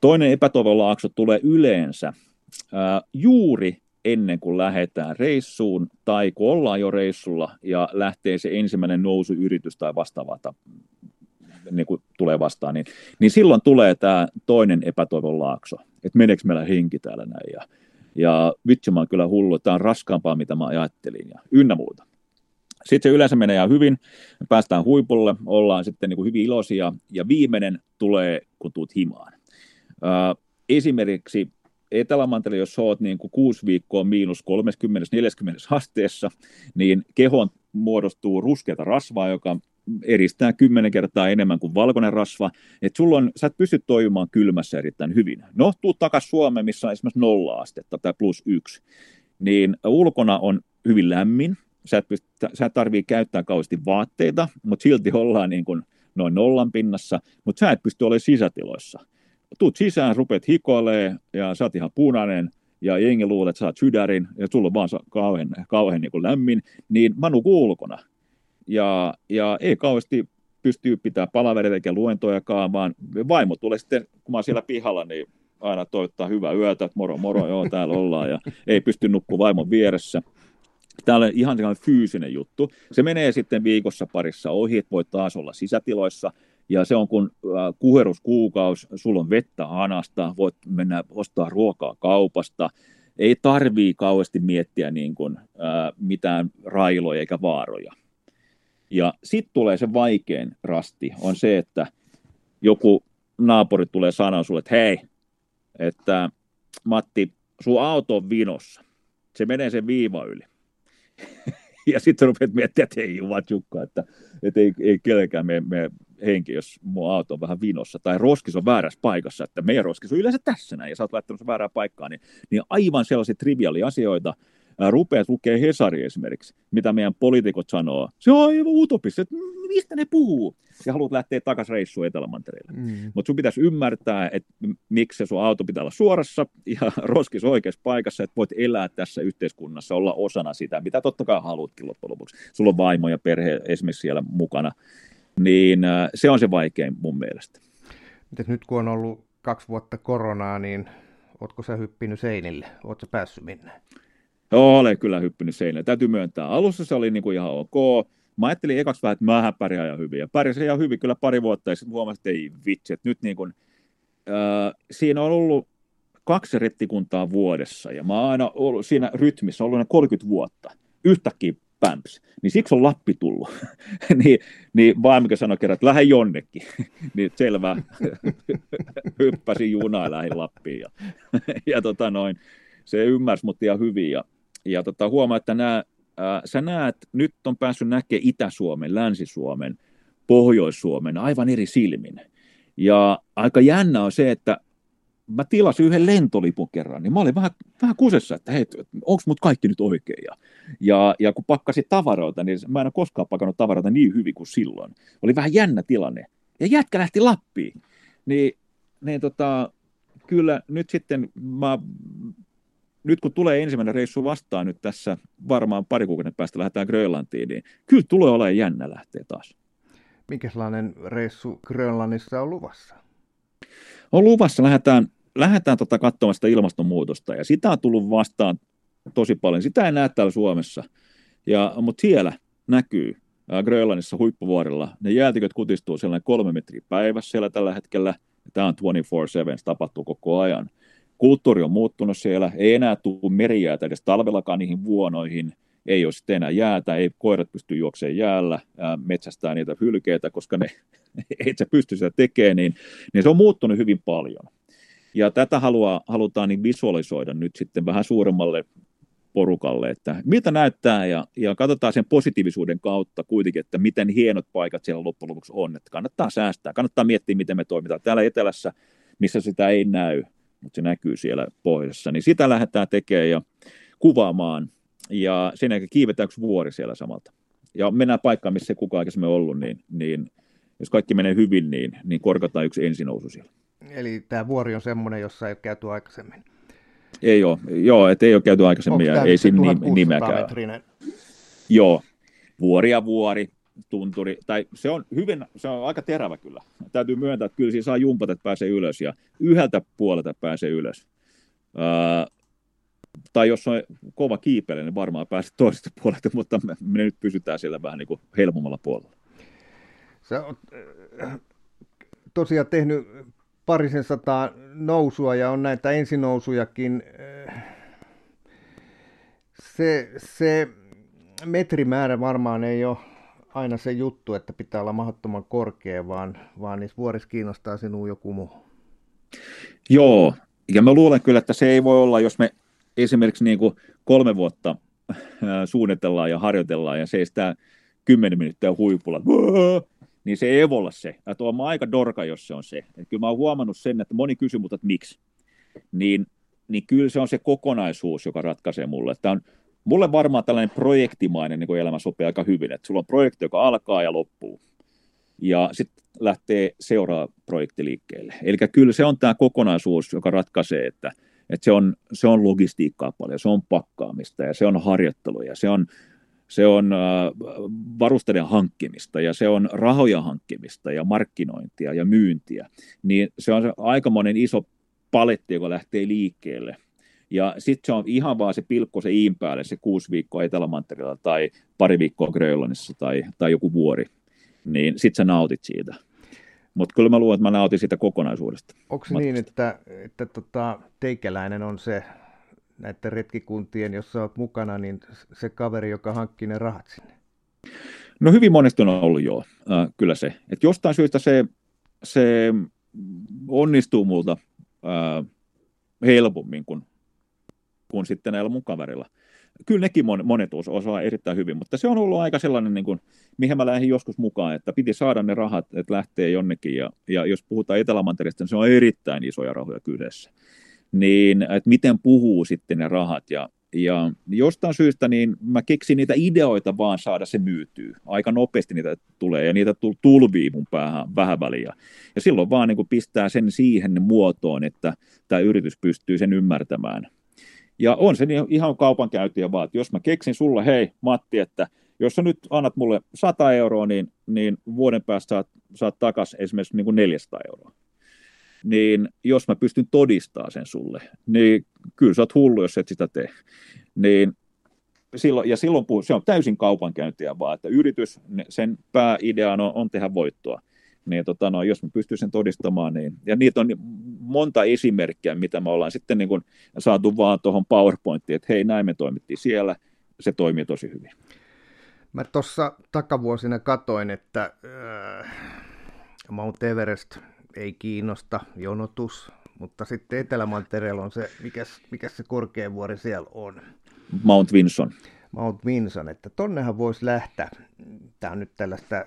Toinen epätoivon laakso tulee yleensä äh, juuri ennen kuin lähdetään reissuun tai kun ollaan jo reissulla ja lähtee se ensimmäinen nousuyritys tai vastaava niin kuin tulee vastaan, niin, niin silloin tulee tämä toinen epätoivon laakso, että meneekö meillä henki täällä näin ja, ja vitsi mä oon kyllä hullu, tämä on raskaampaa mitä mä ajattelin ja ynnä muuta. Sitten se yleensä menee ihan hyvin, päästään huipulle, ollaan sitten niin kuin hyvin iloisia ja viimeinen tulee, kun tuut himaan. Äh, esimerkiksi Etelämantereella, jos olet niin kuin kuusi viikkoa miinus 30-40 asteessa, niin kehon muodostuu ruskeata rasvaa, joka eristää kymmenen kertaa enemmän kuin valkoinen rasva, että sulla on, sä et pysty toimimaan kylmässä erittäin hyvin. No, tuu takaisin Suomeen, missä on esimerkiksi nolla astetta tai plus yksi, niin ulkona on hyvin lämmin, sä et, pyst, sä et tarvii käyttää kauheasti vaatteita, mutta silti ollaan niin kuin noin nollan pinnassa, mutta sä et pysty olemaan sisätiloissa tuut sisään, rupeat hikoilee ja sä oot ihan punainen ja jengi luulee, että sä oot sydärin ja sulla on vaan kauhean, kauhean niin lämmin, niin mä nukun ulkona. Ja, ja ei kauheasti pystyy pitää palavereita eikä luentojakaan, vaan vaimo tulee sitten, kun mä oon siellä pihalla, niin aina toivottaa hyvää yötä, moro moro, joo täällä ollaan ja ei pysty nukkumaan vaimon vieressä. Tämä on ihan fyysinen juttu. Se menee sitten viikossa parissa ohi, että voit taas olla sisätiloissa, ja se on kun äh, kuheruskuukaus, sulla on vettä hanasta, voit mennä ostaa ruokaa kaupasta, ei tarvii kauheasti miettiä niin kuin, ää, äh, mitään railoja eikä vaaroja. Ja sitten tulee se vaikein rasti, on se, että joku naapuri tulee sanoa sulle, että hei, että Matti, sun auto on vinossa. Se menee sen viiva yli. ja sitten rupeat miettimään, että ei jukka, että, että ei, ei kellekään me, me henki, jos mun auto on vähän vinossa, tai roskis on väärässä paikassa, että meidän roskis on yleensä tässä näin, ja sä oot laittanut sen väärään paikkaan, niin, niin aivan sellaisia triviaali asioita, rupeat lukee Hesari esimerkiksi, mitä meidän poliitikot sanoo. Se on aivan utopista, että mistä ne puhuu? Ja haluat lähteä takaisin reissuun Etelämantereelle. Mm. Mutta sun pitäisi ymmärtää, että miksi se sun auto pitää olla suorassa ja roskis oikeassa paikassa, että voit elää tässä yhteiskunnassa, olla osana sitä, mitä totta kai haluatkin loppujen lopuksi. Sulla on vaimo ja perhe esimerkiksi siellä mukana. Niin se on se vaikein mun mielestä. Mites nyt kun on ollut kaksi vuotta koronaa, niin ootko sä hyppinyt seinille? Ootko päässyt minne? Joo, olen kyllä hyppinyt seinille. Täytyy myöntää. Alussa se oli niin kuin ihan ok. Mä ajattelin ekaksi vähän, että mähän pärjään ihan hyvin. Ja pärjäsin ihan hyvin kyllä pari vuotta, ja sitten huomasin, että ei vitsi, että nyt niin kuin, äh, siinä on ollut kaksi rettikuntaa vuodessa, ja mä oon aina ollut siinä rytmissä, ollut 30 vuotta. Yhtäkkiä pämps. Niin siksi on Lappi tullut. niin, niin vaimikä sanoi kerran, että lähde jonnekin. niin selvä, hyppäsin junaa ja lähdin Lappiin. Ja, ja tota noin, se ymmärsi mut ihan hyvin. Ja, ja tota, huomaa, että nämä, ää, sä näet, nyt on päässyt näkemään Itä-Suomen, Länsi-Suomen, Pohjois-Suomen aivan eri silmin. Ja aika jännä on se, että mä tilasin yhden lentolipun kerran, niin mä olin vähän, vähän kusessa, että hei, onko mut kaikki nyt oikein? Ja, ja, ja kun pakkasin tavaroita, niin mä en ole koskaan pakannut tavaroita niin hyvin kuin silloin. Oli vähän jännä tilanne. Ja jätkä lähti Lappiin. Niin, niin tota, kyllä nyt sitten mä, nyt kun tulee ensimmäinen reissu vastaan nyt tässä, varmaan pari kuukauden päästä lähdetään Grönlantiin, niin kyllä tulee olemaan jännä lähteä taas. Minkälainen reissu Grönlannissa on luvassa? On luvassa, lähdetään lähdetään tota katsomaan sitä ilmastonmuutosta, ja sitä on tullut vastaan tosi paljon. Sitä ei näe täällä Suomessa, ja, mutta siellä näkyy Grönlannissa huippuvuorilla. Ne jäätiköt kutistuu sellainen kolme metriä päivässä siellä tällä hetkellä. Tämä on 24-7, se tapahtuu koko ajan. Kulttuuri on muuttunut siellä, ei enää tule merijäätä edes talvellakaan niihin vuonoihin, ei ole sitten enää jäätä, ei koirat pysty juokseen jäällä, metsästää niitä hylkeitä, koska ne ei se pysty sitä tekemään, niin, niin se on muuttunut hyvin paljon. Ja tätä haluaa, halutaan niin visualisoida nyt sitten vähän suuremmalle porukalle, että miltä näyttää ja, ja katsotaan sen positiivisuuden kautta kuitenkin, että miten hienot paikat siellä loppujen lopuksi on, että kannattaa säästää, kannattaa miettiä, miten me toimitaan. Täällä etelässä, missä sitä ei näy, mutta se näkyy siellä pohjoisessa, niin sitä lähdetään tekemään ja kuvaamaan ja sen jälkeen kiivetään yksi vuori siellä samalta. Ja mennään paikkaan, missä ei kukaan aikaisemmin ollut, niin, niin jos kaikki menee hyvin, niin, niin korkataan yksi ensinousu siellä. Eli tämä vuori on semmoinen, jossa ei ole käyty aikaisemmin. Ei ole, joo, että ei ole käyty aikaisemmin ja ei siinä nimeäkään. Joo, vuori ja vuori, tunturi, tai se on hyvin, se on aika terävä kyllä. Täytyy myöntää, että kyllä siinä saa jumpata, että pääsee ylös ja yhdeltä puolelta pääsee ylös. Öö, tai jos on kova kiipele, niin varmaan pääset toisesta puolelta, mutta me, me nyt pysytään siellä vähän niin kuin helpommalla puolella. Sä oot äh, tosiaan tehnyt parisen sataa nousua ja on näitä ensinousujakin. Äh, se, se metrimäärä varmaan ei ole aina se juttu, että pitää olla mahdottoman korkea, vaan, vaan niissä vuorissa kiinnostaa sinua joku muu. Joo, ja mä luulen kyllä, että se ei voi olla, jos me esimerkiksi niin kuin kolme vuotta äh, suunnitellaan ja harjoitellaan ja seistää kymmenen minuuttia huipulla, niin se ei voi olla se. Että on aika dorka, jos se on se. Et kyllä mä oon huomannut sen, että moni kysyy mutta että miksi. Niin, niin kyllä se on se kokonaisuus, joka ratkaisee mulle. Että on, mulle varmaan tällainen projektimainen niin elämä sopii aika hyvin, että sulla on projekti, joka alkaa ja loppuu. Ja sitten lähtee seuraava projekti liikkeelle. Eli kyllä se on tämä kokonaisuus, joka ratkaisee, että, että se, on, se on logistiikkaa paljon, se on pakkaamista ja se on harjoitteluja, se on, se on äh, varusteiden hankkimista ja se on rahoja hankkimistä ja markkinointia ja myyntiä. Niin se on se aikamoinen iso paletti, joka lähtee liikkeelle. Ja sitten se on ihan vaan se pilkko se iin päälle, se kuusi viikkoa Etelämantereella tai pari viikkoa Grönlannissa tai, tai joku vuori, niin sitten sä nautit siitä. Mutta kyllä mä luulen, että mä nautin siitä kokonaisuudesta. Onko niin, että, että tota, teikäläinen on se näiden retkikuntien, jossa olet mukana, niin se kaveri, joka hankkii ne rahat sinne? No hyvin monesti on ollut joo, äh, kyllä se. Et jostain syystä se, se onnistuu multa äh, helpommin kuin, kuin sitten näillä mun kaverilla kyllä nekin monet osaa erittäin hyvin, mutta se on ollut aika sellainen, niin kuin, mihin mä lähdin joskus mukaan, että piti saada ne rahat, että lähtee jonnekin, ja, ja jos puhutaan Etelämantereesta, niin se on erittäin isoja rahoja kyseessä. Niin, että miten puhuu sitten ne rahat, ja, ja jostain syystä niin mä keksin niitä ideoita vaan saada se myytyy. Aika nopeasti niitä tulee ja niitä tulvii mun päähän vähän väliä. Ja silloin vaan niin kuin pistää sen siihen muotoon, että tämä yritys pystyy sen ymmärtämään. Ja on se niin ihan kaupankäyntiä vaan, että jos mä keksin sulle, hei Matti, että jos sä nyt annat mulle 100 euroa, niin, niin vuoden päästä saat, saat takaisin esimerkiksi niin kuin 400 euroa. Niin jos mä pystyn todistamaan sen sulle, niin kyllä sä oot hullu, jos et sitä tee. Niin silloin, ja silloin puhuu, se on täysin kaupankäyntiä vaan, että yritys, sen pääidea on, on tehdä voittoa niin tota, no, jos mä pystyn sen todistamaan, niin, ja niitä on monta esimerkkiä, mitä me ollaan sitten niin kuin saatu vaan tuohon PowerPointiin, että hei, näin me toimittiin siellä, se toimii tosi hyvin. Mä tuossa takavuosina katoin, että äh, Mount Everest ei kiinnosta, jonotus, mutta sitten Etelämantereella on se, mikä, mikä se korkein vuori siellä on. Mount Vinson. Mount Vinson, että tonnehan voisi lähteä. Tämä on nyt tällaista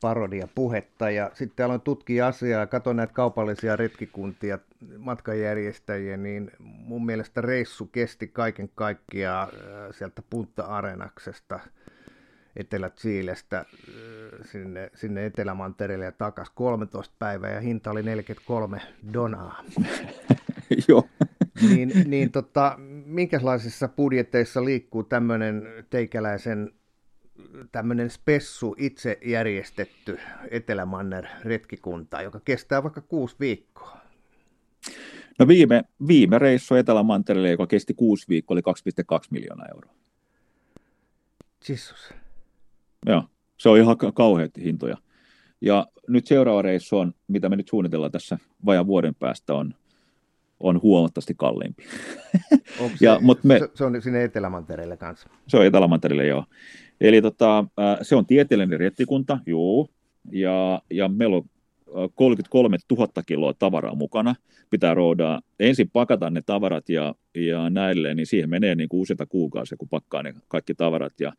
parodia puhetta ja sitten aloin tutkia asiaa ja katsoin näitä kaupallisia retkikuntia, matkanjärjestäjiä, niin mun mielestä reissu kesti kaiken kaikkiaan äh, sieltä Punta Arenaksesta Etelä-Chiilestä äh, sinne, sinne Etelämantereelle ja takaisin 13 päivää ja hinta oli 43 donaa. Joo. niin, niin tota, minkälaisissa budjetteissa liikkuu tämmöinen teikäläisen tämmöinen spessu itse järjestetty Etelämanner retkikunta, joka kestää vaikka kuusi viikkoa? No viime, viime reissu Etelämantereelle, joka kesti kuusi viikkoa, oli 2,2 miljoonaa euroa. Jesus. Joo, se on ihan kauheat hintoja. Ja nyt seuraava reissu on, mitä me nyt suunnitellaan tässä vajan vuoden päästä, on, on huomattavasti kalliimpi. Onko se, ja, mutta me, se, se on sinne Etelämantereelle kanssa? Se on Etelämantereelle, joo. Eli tota, se on tieteellinen rettikunta, joo, ja, ja meillä on 33 000 kiloa tavaraa mukana. Pitää roudaa, ensin pakata ne tavarat ja, ja näille, niin siihen menee niin kuin useita kuukausia, kun pakkaa ne kaikki tavarat ja,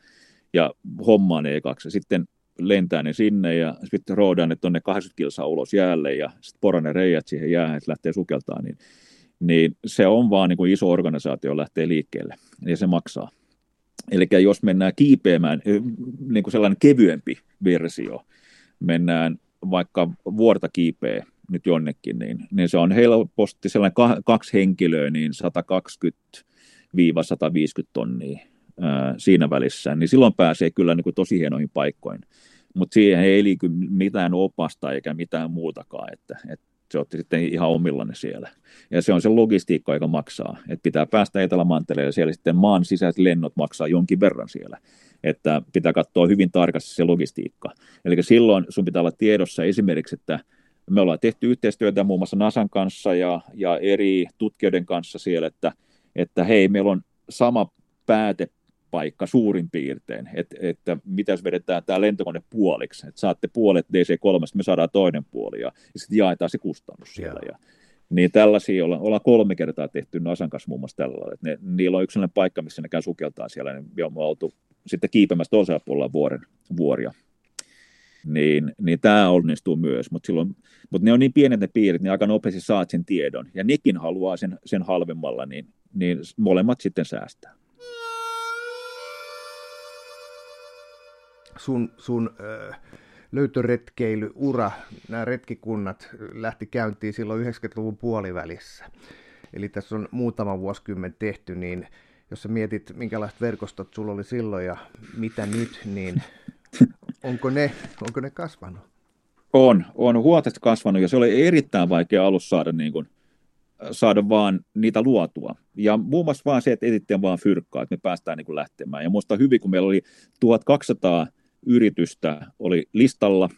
ja hommaa ne ekaksi. Sitten lentää ne sinne ja sitten roodaan ne tuonne 80 kilsaa ulos jäälle ja sitten pora ne reijät siihen jäähän, että lähtee sukeltaa, niin, niin se on vaan niin kuin iso organisaatio lähtee liikkeelle ja se maksaa. Eli jos mennään kiipeämään, niin kuin sellainen kevyempi versio, mennään vaikka vuorta kiipeä nyt jonnekin, niin, niin se on helposti sellainen kaksi henkilöä, niin 120-150 tonnia ää, siinä välissä, niin silloin pääsee kyllä niin kuin tosi hienoihin paikkoihin. Mutta siihen ei liity mitään opasta eikä mitään muutakaan, että, että se otti sitten ihan omillanne siellä. Ja se on se logistiikka, joka maksaa. Että pitää päästä Etelämantereelle ja siellä sitten maan sisäiset lennot maksaa jonkin verran siellä. Että pitää katsoa hyvin tarkasti se logistiikka. Eli silloin sun pitää olla tiedossa esimerkiksi, että me ollaan tehty yhteistyötä muun muassa NASAn kanssa ja, ja eri tutkijoiden kanssa siellä, että, että hei, meillä on sama pääte paikka suurin piirtein, että, että mitä jos vedetään tämä lentokone puoliksi, että saatte puolet DC-3, me saadaan toinen puoli ja, ja sitten jaetaan se kustannus siellä. Ja, niin tällaisia ollaan, ollaan kolme kertaa tehty Nasan kanssa muun muassa tällä lailla. Ne, niillä on yksi sellainen paikka, missä ne käy sukeltaa siellä, niin me on oltu sitten kiipemässä toisella puolella vuoren, vuoria. Niin, niin tämä onnistuu myös, mutta, silloin, mutta ne on niin pienet ne piirit, niin aika nopeasti saat sen tiedon, ja nekin haluaa sen, sen halvemmalla, niin, niin molemmat sitten säästää. Sun, sun äh, löytöretkeilyura, nämä retkikunnat lähti käyntiin silloin 90-luvun puolivälissä. Eli tässä on muutama vuosikymmen tehty, niin jos sä mietit, minkälaiset verkostot sulla oli silloin ja mitä nyt, niin onko ne, onko ne kasvanut? On, on huomattavasti kasvanut ja se oli erittäin vaikea alussa saada, niin kuin, saada vaan niitä luotua. Ja muun muassa vaan se, että etittiin vaan fyrkkaa, että me päästään niin kuin lähtemään. Ja muista hyvin, kun meillä oli 1200 yritystä oli listalla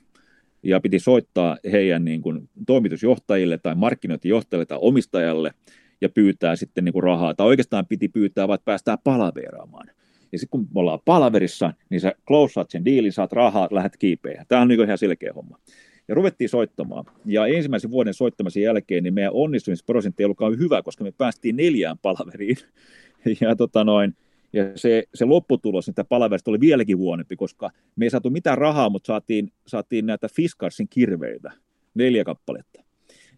ja piti soittaa heidän niin kuin, toimitusjohtajille tai markkinointijohtajille tai omistajalle ja pyytää sitten niin kuin, rahaa. Tai oikeastaan piti pyytää, vaan päästään palaveraamaan. Ja sitten kun me ollaan palaverissa, niin sä closeat sen diilin, saat rahaa, lähdet kiipeä. Tämä on niin ihan selkeä homma. Ja ruvettiin soittamaan. Ja ensimmäisen vuoden soittamisen jälkeen niin meidän onnistumisprosentti ei ollutkaan hyvä, koska me päästiin neljään palaveriin. Ja tota noin, ja se, se lopputulos niitä palaverista oli vieläkin huonompi, koska me ei saatu mitään rahaa, mutta saatiin, saatiin näitä Fiskarsin kirveitä, neljä kappaletta.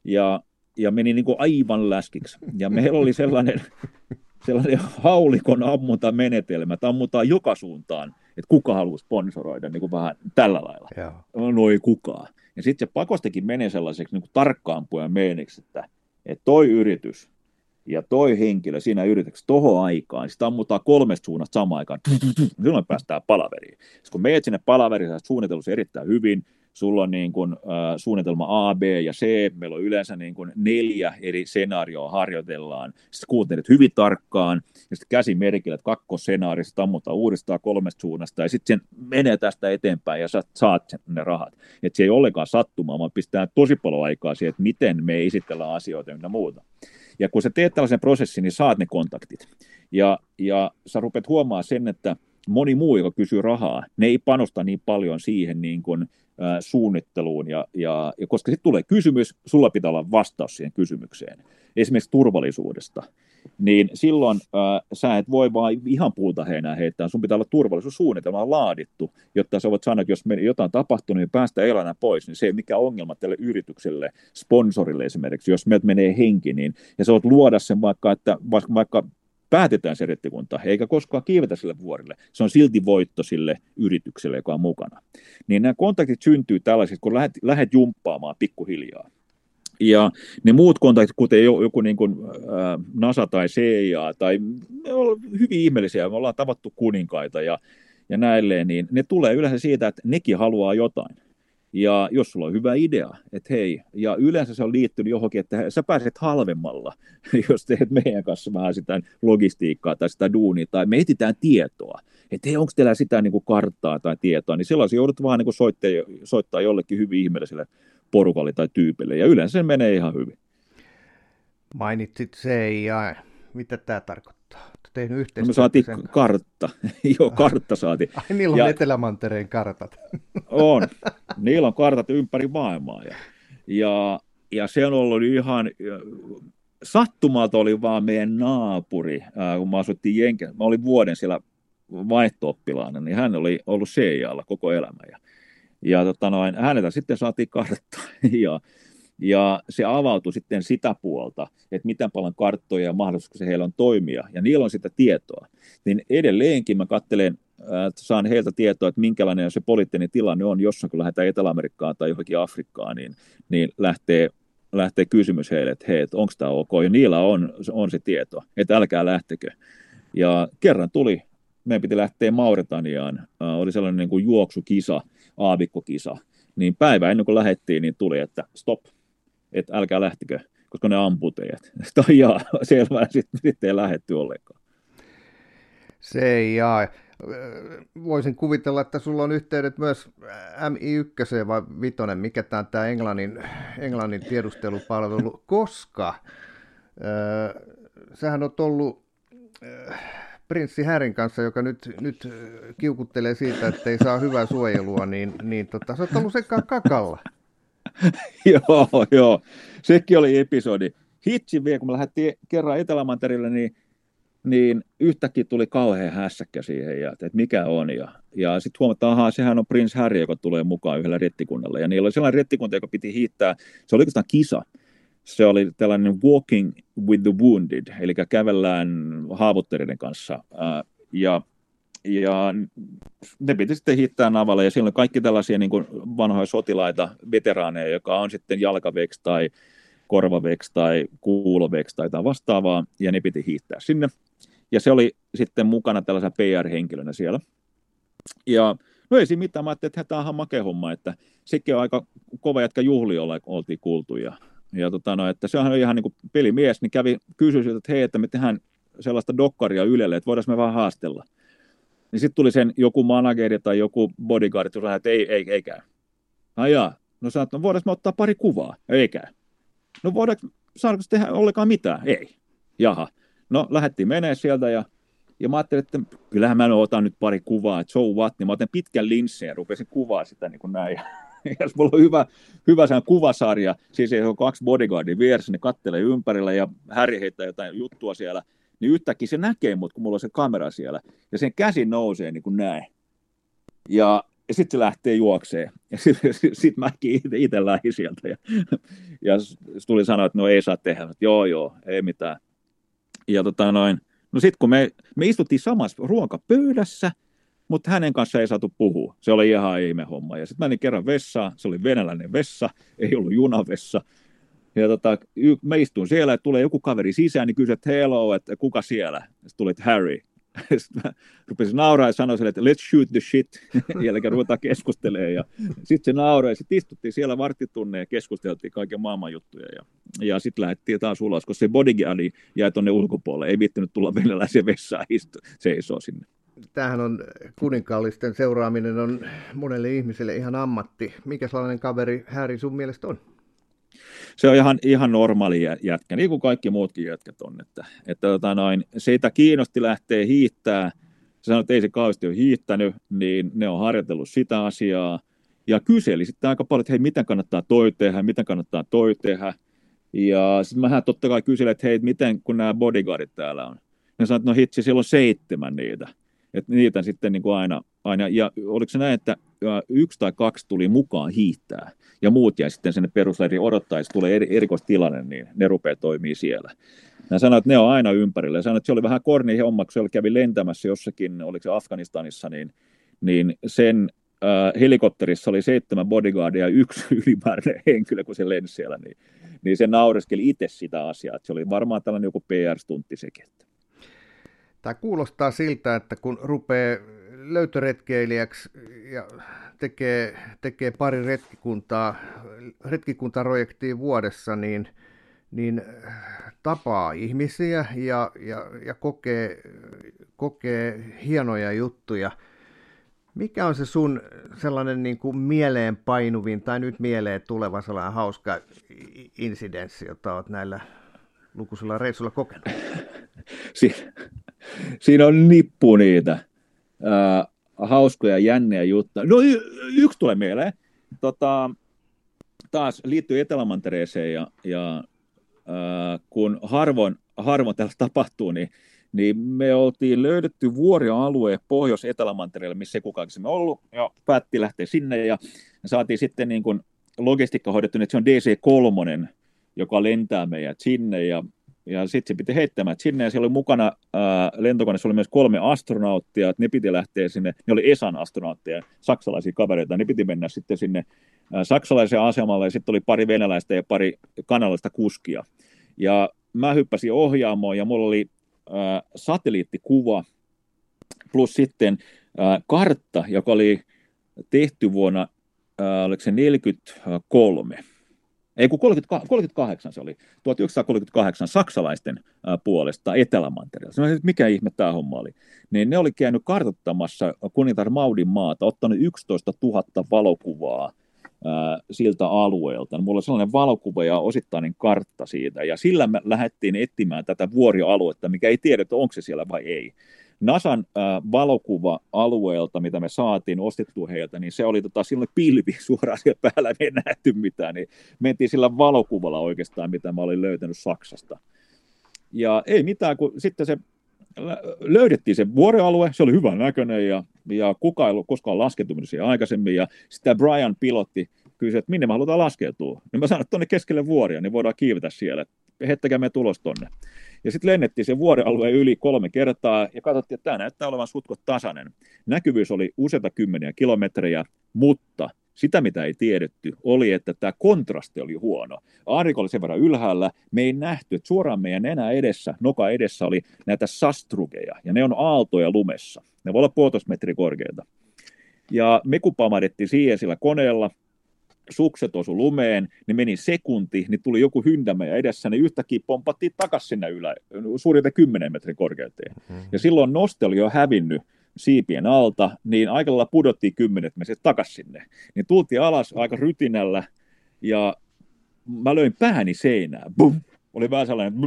Ja, ja meni niin kuin aivan läskiksi. Ja meillä oli sellainen, sellainen haulikon ammuntamenetelmä, että ammutaan joka suuntaan, että kuka haluaa sponsoroida niin kuin vähän tällä lailla. Joo. No ei kukaan. Ja sitten se pakostikin menee sellaiseksi niin kuin tarkkaampujan meeniksi, että, että toi yritys, ja toi henkilö siinä yrityksessä tohon aikaan, sitä ammutaan kolmesta suunnasta samaan aikaan, silloin päästään palaveriin. Sitten kun meet sinne palaveriin, sä suunnitellut erittäin hyvin, sulla on niin kuin, äh, suunnitelma A, B ja C, meillä on yleensä niin kuin neljä eri skenaarioa harjoitellaan, sitten kuuntelet hyvin tarkkaan, ja sitten käsi merkillä, että kakkosenaarista ammutaan uudestaan kolmesta suunnasta, ja sitten sen menee tästä eteenpäin, ja sä saat ne rahat. Et se ei ollenkaan sattumaa, vaan pistää tosi paljon aikaa siihen, että miten me esitellään asioita ja muuta. Ja kun sä teet tällaisen prosessin, niin saat ne kontaktit. Ja, ja sä rupeat huomaa sen, että moni muu, joka kysyy rahaa, ne ei panosta niin paljon siihen niin kuin, suunnitteluun, ja, ja, ja koska sitten tulee kysymys, sulla pitää olla vastaus siihen kysymykseen, esimerkiksi turvallisuudesta, niin silloin äh, sä et voi vaan ihan puuta heinää heittää, sun pitää olla turvallisuussuunnitelma laadittu, jotta sä voit sanoa, että jos me jotain tapahtunut, niin päästä elämään pois, niin se ei mikä ongelma tälle yritykselle, sponsorille esimerkiksi, jos meiltä menee henki, niin, ja sä voit luoda sen vaikka, että vaikka, vaikka päätetään se rettikunta, eikä koskaan kiivetä sille vuorille. Se on silti voitto sille yritykselle, joka on mukana. Niin nämä kontaktit syntyy tällaisista, kun lähdet, lähdet jumppaamaan pikkuhiljaa. Ja ne muut kontaktit, kuten joku niin kuin, NASA tai CIA, tai ne on hyvin ihmeellisiä, me ollaan tavattu kuninkaita ja, ja näilleen, niin ne tulee yleensä siitä, että nekin haluaa jotain. Ja jos sulla on hyvä idea, että hei, ja yleensä se on liittynyt johonkin, että sä pääset halvemmalla, jos teet meidän kanssa vähän sitä logistiikkaa tai sitä duunia, tai me etsitään tietoa, että hei, onko teillä sitä niin kuin karttaa tai tietoa, niin silloin joudut vaan niin soittaa, soittaa jollekin hyvin ihmeelliselle porukalle tai tyypille, ja yleensä se menee ihan hyvin. Mainitsit CIA. Mitä tämä tarkoittaa? tehnyt yhteistyötä. No me saatiin sen... kartta. Joo, kartta saatiin. Ai, niillä on ja... Etelämantereen kartat. on. Niillä on kartat ympäri maailmaa. Ja, ja, ja se on ollut ihan... Sattumalta oli vaan meidän naapuri, kun mä asuttiin Jenken. Mä olin vuoden siellä vaihto niin hän oli ollut CIAlla koko elämä. Ja, ja tota noin, häneltä sitten saatiin kartta. Ja, ja se avautui sitten sitä puolta, että miten paljon karttoja ja mahdollisuuksia heillä on toimia, ja niillä on sitä tietoa. Niin edelleenkin mä katselen että saan heiltä tietoa, että minkälainen se poliittinen tilanne on, jos kun lähdetään Etelä-Amerikkaan tai johonkin Afrikkaan, niin, niin lähtee, lähtee kysymys heille, että hei, onko tämä ok, ja niillä on, on se tieto, että älkää lähtekö. Ja kerran tuli, meidän piti lähteä Mauritaniaan, äh, oli sellainen niin kuin juoksukisa, aavikkokisa, niin päivä ennen kuin lähdettiin, niin tuli, että stop, että älkää lähtikö, koska ne ampuu teidät. Tai jaa, selvä, sitten sit ei lähetty ollenkaan. Se ei jaa. Voisin kuvitella, että sulla on yhteydet myös MI1 vai Vitonen, mikä tämä, tämä Englannin, Englannin tiedustelupalvelu, koska äh, sähän on ollut äh, prinssi Härin kanssa, joka nyt, nyt kiukuttelee siitä, että ei saa hyvää suojelua, niin, niin tota, sä oot ollut sekä kakalla. joo, joo. Sekin oli episodi. Hitsin vielä, kun me lähdettiin kerran Etelämanterille, niin, niin yhtäkkiä tuli kauhean hässäkkä siihen, ja, että mikä on. Ja, ja sitten huomataan, että sehän on Prince Harry, joka tulee mukaan yhdellä rettikunnalla. Ja niillä oli sellainen rettikunta, joka piti hiittää, se oli oikeastaan kisa. Se oli tällainen walking with the wounded, eli kävellään haavoitteiden kanssa. Ja ja ne piti sitten hiittää navalle, ja siellä on kaikki tällaisia niin kuin vanhoja sotilaita, veteraaneja, joka on sitten jalkaveksi tai korvaveksi tai kuuloveksi tai jotain vastaavaa, ja ne piti hiittää sinne. Ja se oli sitten mukana tällaisena PR-henkilönä siellä. Ja no ei siinä mitään, mä ajattelin, että tämä on ihan homma, että sekin on aika kova jätkä juhli olla, oltiin kuultu. Ja, ja tota, no, että se on ihan niin kuin pelimies, niin kävi kysyi että hei, että me tehdään sellaista dokkaria Ylelle, että voidaan me vaan haastella. Niin sitten tuli sen joku manageri tai joku bodyguard, joka että ei, ei, ei käy. Ajaa. No sä no voidaanko ottaa pari kuvaa? Ei käy. No voidaanko, saadaanko tehdä ollenkaan mitään? Ei. Jaha. No lähdettiin menee sieltä ja, ja mä ajattelin, että kyllähän mä otan nyt pari kuvaa, että so what, niin mä otan pitkän linssin ja rupesin kuvaa sitä niin kuin näin. Jos mulla on hyvä, hyvä sen kuvasarja, siis se on kaksi bodyguardia vieressä, ne kattelee ympärillä ja Häri heittää jotain juttua siellä, niin yhtäkkiä se näkee mut, kun mulla on se kamera siellä, ja sen käsi nousee niin kuin näin. Ja, ja sitten se lähtee juokseen. Ja sitten sit, sit mäkin itse lähdin sieltä. Ja, ja tuli sanoa, että no ei saa tehdä. Että joo, joo, ei mitään. Ja tota noin, no sitten kun me, me istuttiin samassa ruokapöydässä, mutta hänen kanssa ei saatu puhua. Se oli ihan ihme homma. Ja sitten menin kerran vessaan, se oli venäläinen vessa, ei ollut junavessa. Ja tota, mä istun siellä, että tulee joku kaveri sisään, niin kysyt, että hello, että kuka siellä? Sitten tuli, Harry. Sitten mä rupesin nauraa ja sanoin sille, että let's shoot the shit. Jälkeen ruvetaan keskustelemaan. Ja sitten se nauraa ja sitten istuttiin siellä varttitunne ja keskusteltiin kaiken maailman juttuja. Ja, ja sitten lähdettiin taas ulos, koska se bodyguardi jäi tuonne ulkopuolelle. Ei viittinyt tulla venäläisen vessaan istu, seisoo sinne. Tämähän on kuninkaallisten seuraaminen on monelle ihmiselle ihan ammatti. Mikä sellainen kaveri Harry sun mielestä on? Se on ihan, ihan normaali jätkä, niin kuin kaikki muutkin jätkät on. Että, että tota noin, siitä kiinnosti lähtee hiittää, se sanoi, että ei se kauheasti ole hiittänyt, niin ne on harjoitellut sitä asiaa, ja kyseli sitten aika paljon, että hei, miten kannattaa toi tehdä, miten kannattaa toi tehdä, ja sitten mähän totta kai kyselin, että hei, miten kun nämä bodyguardit täällä on. Ne sanoivat, että no hitsi, siellä on seitsemän niitä. Että niitä sitten niin kuin aina, aina, ja oliko se näin, että yksi tai kaksi tuli mukaan hiittää, ja muut jäi sitten sinne perusleiriin odottaa, että tulee eri, erikoistilanne, niin ne rupeaa toimii siellä. Hän sanoi, että ne on aina ympärillä. Sanoi, että se oli vähän korni homma, kun se kävi lentämässä jossakin, oliko se Afganistanissa, niin, niin sen äh, helikopterissa oli seitsemän bodyguardia ja yksi ylimääräinen henkilö, kun se lensi siellä, niin, niin se naureskeli itse sitä asiaa. Että se oli varmaan tällainen joku PR-stuntti sekin. Tämä kuulostaa siltä, että kun rupeaa löytöretkeilijäksi ja tekee, tekee pari retkikuntaa, retkikuntaprojektia vuodessa, niin, niin tapaa ihmisiä ja, ja, ja kokee, kokee hienoja juttuja. Mikä on se sun sellainen niin kuin mieleen painuvin tai nyt mieleen tuleva sellainen hauska insidenssi, jota olet näillä lukuisilla reissuilla kokenut? Si- siinä on nippu niitä äh, hauskoja, jänniä juttuja. No y- yksi tulee mieleen. Tota, taas liittyy Etelämantereeseen ja, ja äh, kun harvoin, harvoin täällä tapahtuu, niin, niin me oltiin löydetty vuorialue Pohjois-Etelämantereelle, missä ei kukaan me ollut, ja päätti lähteä sinne, ja saatiin sitten niin kuin logistiikka hoidettu, että se on DC-3, joka lentää meidät sinne, ja ja sitten se piti heittämään sinne, ja siellä oli mukana ää, lentokoneessa oli myös kolme astronauttia, että ne piti lähteä sinne, ne oli ESAn astronautteja, saksalaisia kavereita, ne piti mennä sitten sinne ää, saksalaisen asemalle, ja sitten oli pari venäläistä ja pari kanalaista kuskia. Ja mä hyppäsin ohjaamoon, ja mulla oli ää, satelliittikuva, plus sitten ää, kartta, joka oli tehty vuonna, ää, oliko se 43, ei kun 30, 38 se oli, 1938 saksalaisten puolesta Etelämantereella. että mikä ihme tämä homma oli. Niin ne oli käynyt kartoittamassa kuningatar Maudin maata, ottanut 11 000 valokuvaa siltä alueelta. Mulla oli sellainen valokuva ja osittainen kartta siitä, ja sillä me lähdettiin etsimään tätä vuorialuetta, mikä ei tiedä, että onko se siellä vai ei. NASAn äh, valokuva-alueelta, mitä me saatiin ostettua heiltä, niin se oli tota, silloin pilvi suoraan siellä päällä, me ei nähty mitään, niin mentiin sillä valokuvalla oikeastaan, mitä mä olin löytänyt Saksasta. Ja ei mitään, kun sitten se löydettiin se vuorealue, se oli hyvän näköinen ja, ja kukaan ei ollut koskaan laskeutunut siihen aikaisemmin ja sitten Brian pilotti kysyi, että minne me halutaan laskeutua. Niin mä sanoin, että tuonne keskelle vuoria, niin voidaan kiivetä siellä. Hettäkää me tulos tonne. Ja sitten lennettiin se vuorealueen yli kolme kertaa ja katsottiin, että tämä näyttää olevan sutkot tasainen. Näkyvyys oli useita kymmeniä kilometrejä, mutta sitä, mitä ei tiedetty, oli, että tämä kontrasti oli huono. Aurinko oli sen verran ylhäällä, me ei nähty, että suoraan meidän nenä edessä, noka edessä oli näitä sastrugeja, ja ne on aaltoja lumessa. Ne voi olla puolitoista metriä korkeita. Ja me kun siihen sillä koneella, sukset osu lumeen, niin meni sekunti, niin tuli joku hyndämä ja edessä, niin yhtäkkiä pompattiin takaisin sinne ylä, suurin 10 metrin korkeuteen. Mm-hmm. Ja silloin noste oli jo hävinnyt siipien alta, niin aika lailla pudottiin kymmenet meset takaisin sinne. Niin tultiin alas aika rytinällä, ja mä löin pääni seinään. Bum! Oli vähän sellainen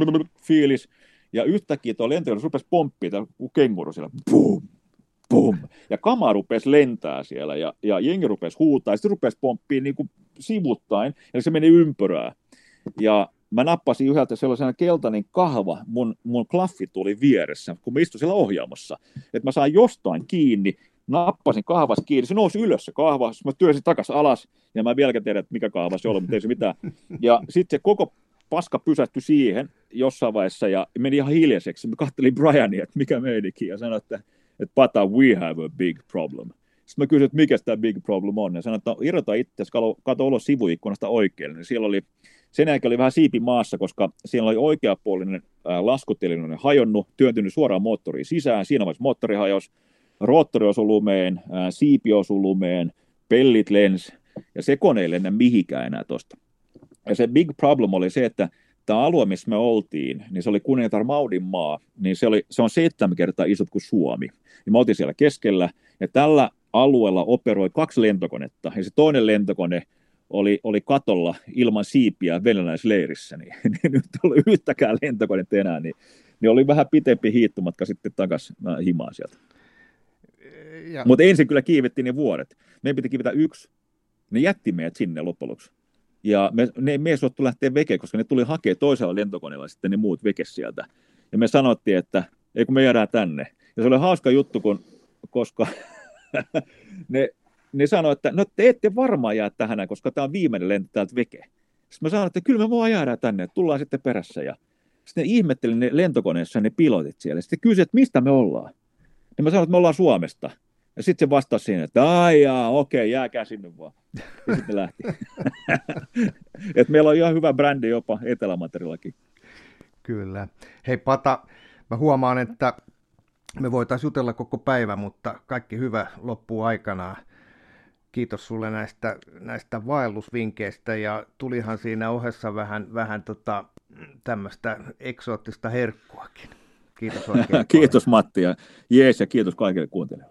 fiilis, ja yhtäkkiä tuo lentokoneen rupesi pomppimaan, kuin kenguru siellä. Bum! Bum! Ja kama rupesi lentää siellä, ja, ja jengi rupesi huutaa, ja sitten rupesi pomppiin niin sivuttain, ja se meni ympyrää. Ja mä nappasin yhdeltä sellaisen keltainen kahva, mun, mun klaffi tuli vieressä, kun mä istuin siellä ohjaamossa, että mä sain jostain kiinni, nappasin kahvas kiinni, se nousi ylös se kahva, mä työsin takas alas, ja mä vieläkään tiedä, että mikä kahva se oli, mutta ei se mitään. Ja sitten se koko paska pysähtyi siihen jossain vaiheessa, ja meni ihan hiljaiseksi. Mä kattelin Briania, että mikä meidänkin, ja sanoin, että, että pata, we have a big problem. Sitten mä kysyin, että mikä tämä big problem on, ja sanoin, että irrota itse, kato ulos sivuikkunasta oikealle, niin siellä oli sen jälkeen oli vähän siipi maassa, koska siellä oli oikeapuolinen laskutelinen hajonnut, työntynyt suoraan moottoriin sisään, siinä vaiheessa moottori hajosi, roottori osui lumeen, siipi osui lumeen, pellit lens, ja se kone ei lennä mihinkään enää tuosta. Ja se big problem oli se, että tämä alue, missä me oltiin, niin se oli kuningatar Maudin maa, niin se, oli, se on seitsemän kertaa isot kuin Suomi. Ja me oltiin siellä keskellä, ja tällä alueella operoi kaksi lentokonetta, ja se toinen lentokone oli, oli katolla ilman siipiä venäläisleirissä, niin, niin nyt ei ollut yhtäkään lentokonetta enää, niin, niin oli vähän pitempi hiittomatka sitten takaisin himaan sieltä. Mutta ensin kyllä kiivettiin ne vuoret. Meidän piti kiivetä yksi. Ne jätti meidät sinne loppujen lopuksi. Ja me, ne, me ei suottu lähteä veke, koska ne tuli hakea toisella lentokoneella sitten ne muut veke sieltä. Ja me sanottiin, että ei kun me jäädään tänne. Ja se oli hauska juttu, kun, koska ne ne sanoi, että no te ette varmaan jää tähän, koska tämä on viimeinen lento täältä veke. Sitten mä sanoin, että kyllä me vaan jäädään tänne, tullaan sitten perässä. Ja sitten ihmettelin ne lentokoneessa ne pilotit siellä. Sitten kysyi, että mistä me ollaan. Ja mä sanoin, että me ollaan Suomesta. Ja sitten se vastasi siihen, että ai jaa, okei, jääkää sinne vaan. Ja sitten lähti. Et meillä on ihan hyvä brändi jopa Etelämaterillakin. Kyllä. Hei Pata, mä huomaan, että me voitaisiin jutella koko päivä, mutta kaikki hyvä loppuu aikanaan kiitos sulle näistä, näistä vaellusvinkkeistä ja tulihan siinä ohessa vähän, vähän tota, tämmöistä eksoottista herkkuakin. Kiitos oikein Kiitos Matti ja jees ja kiitos kaikille kuuntelijoille.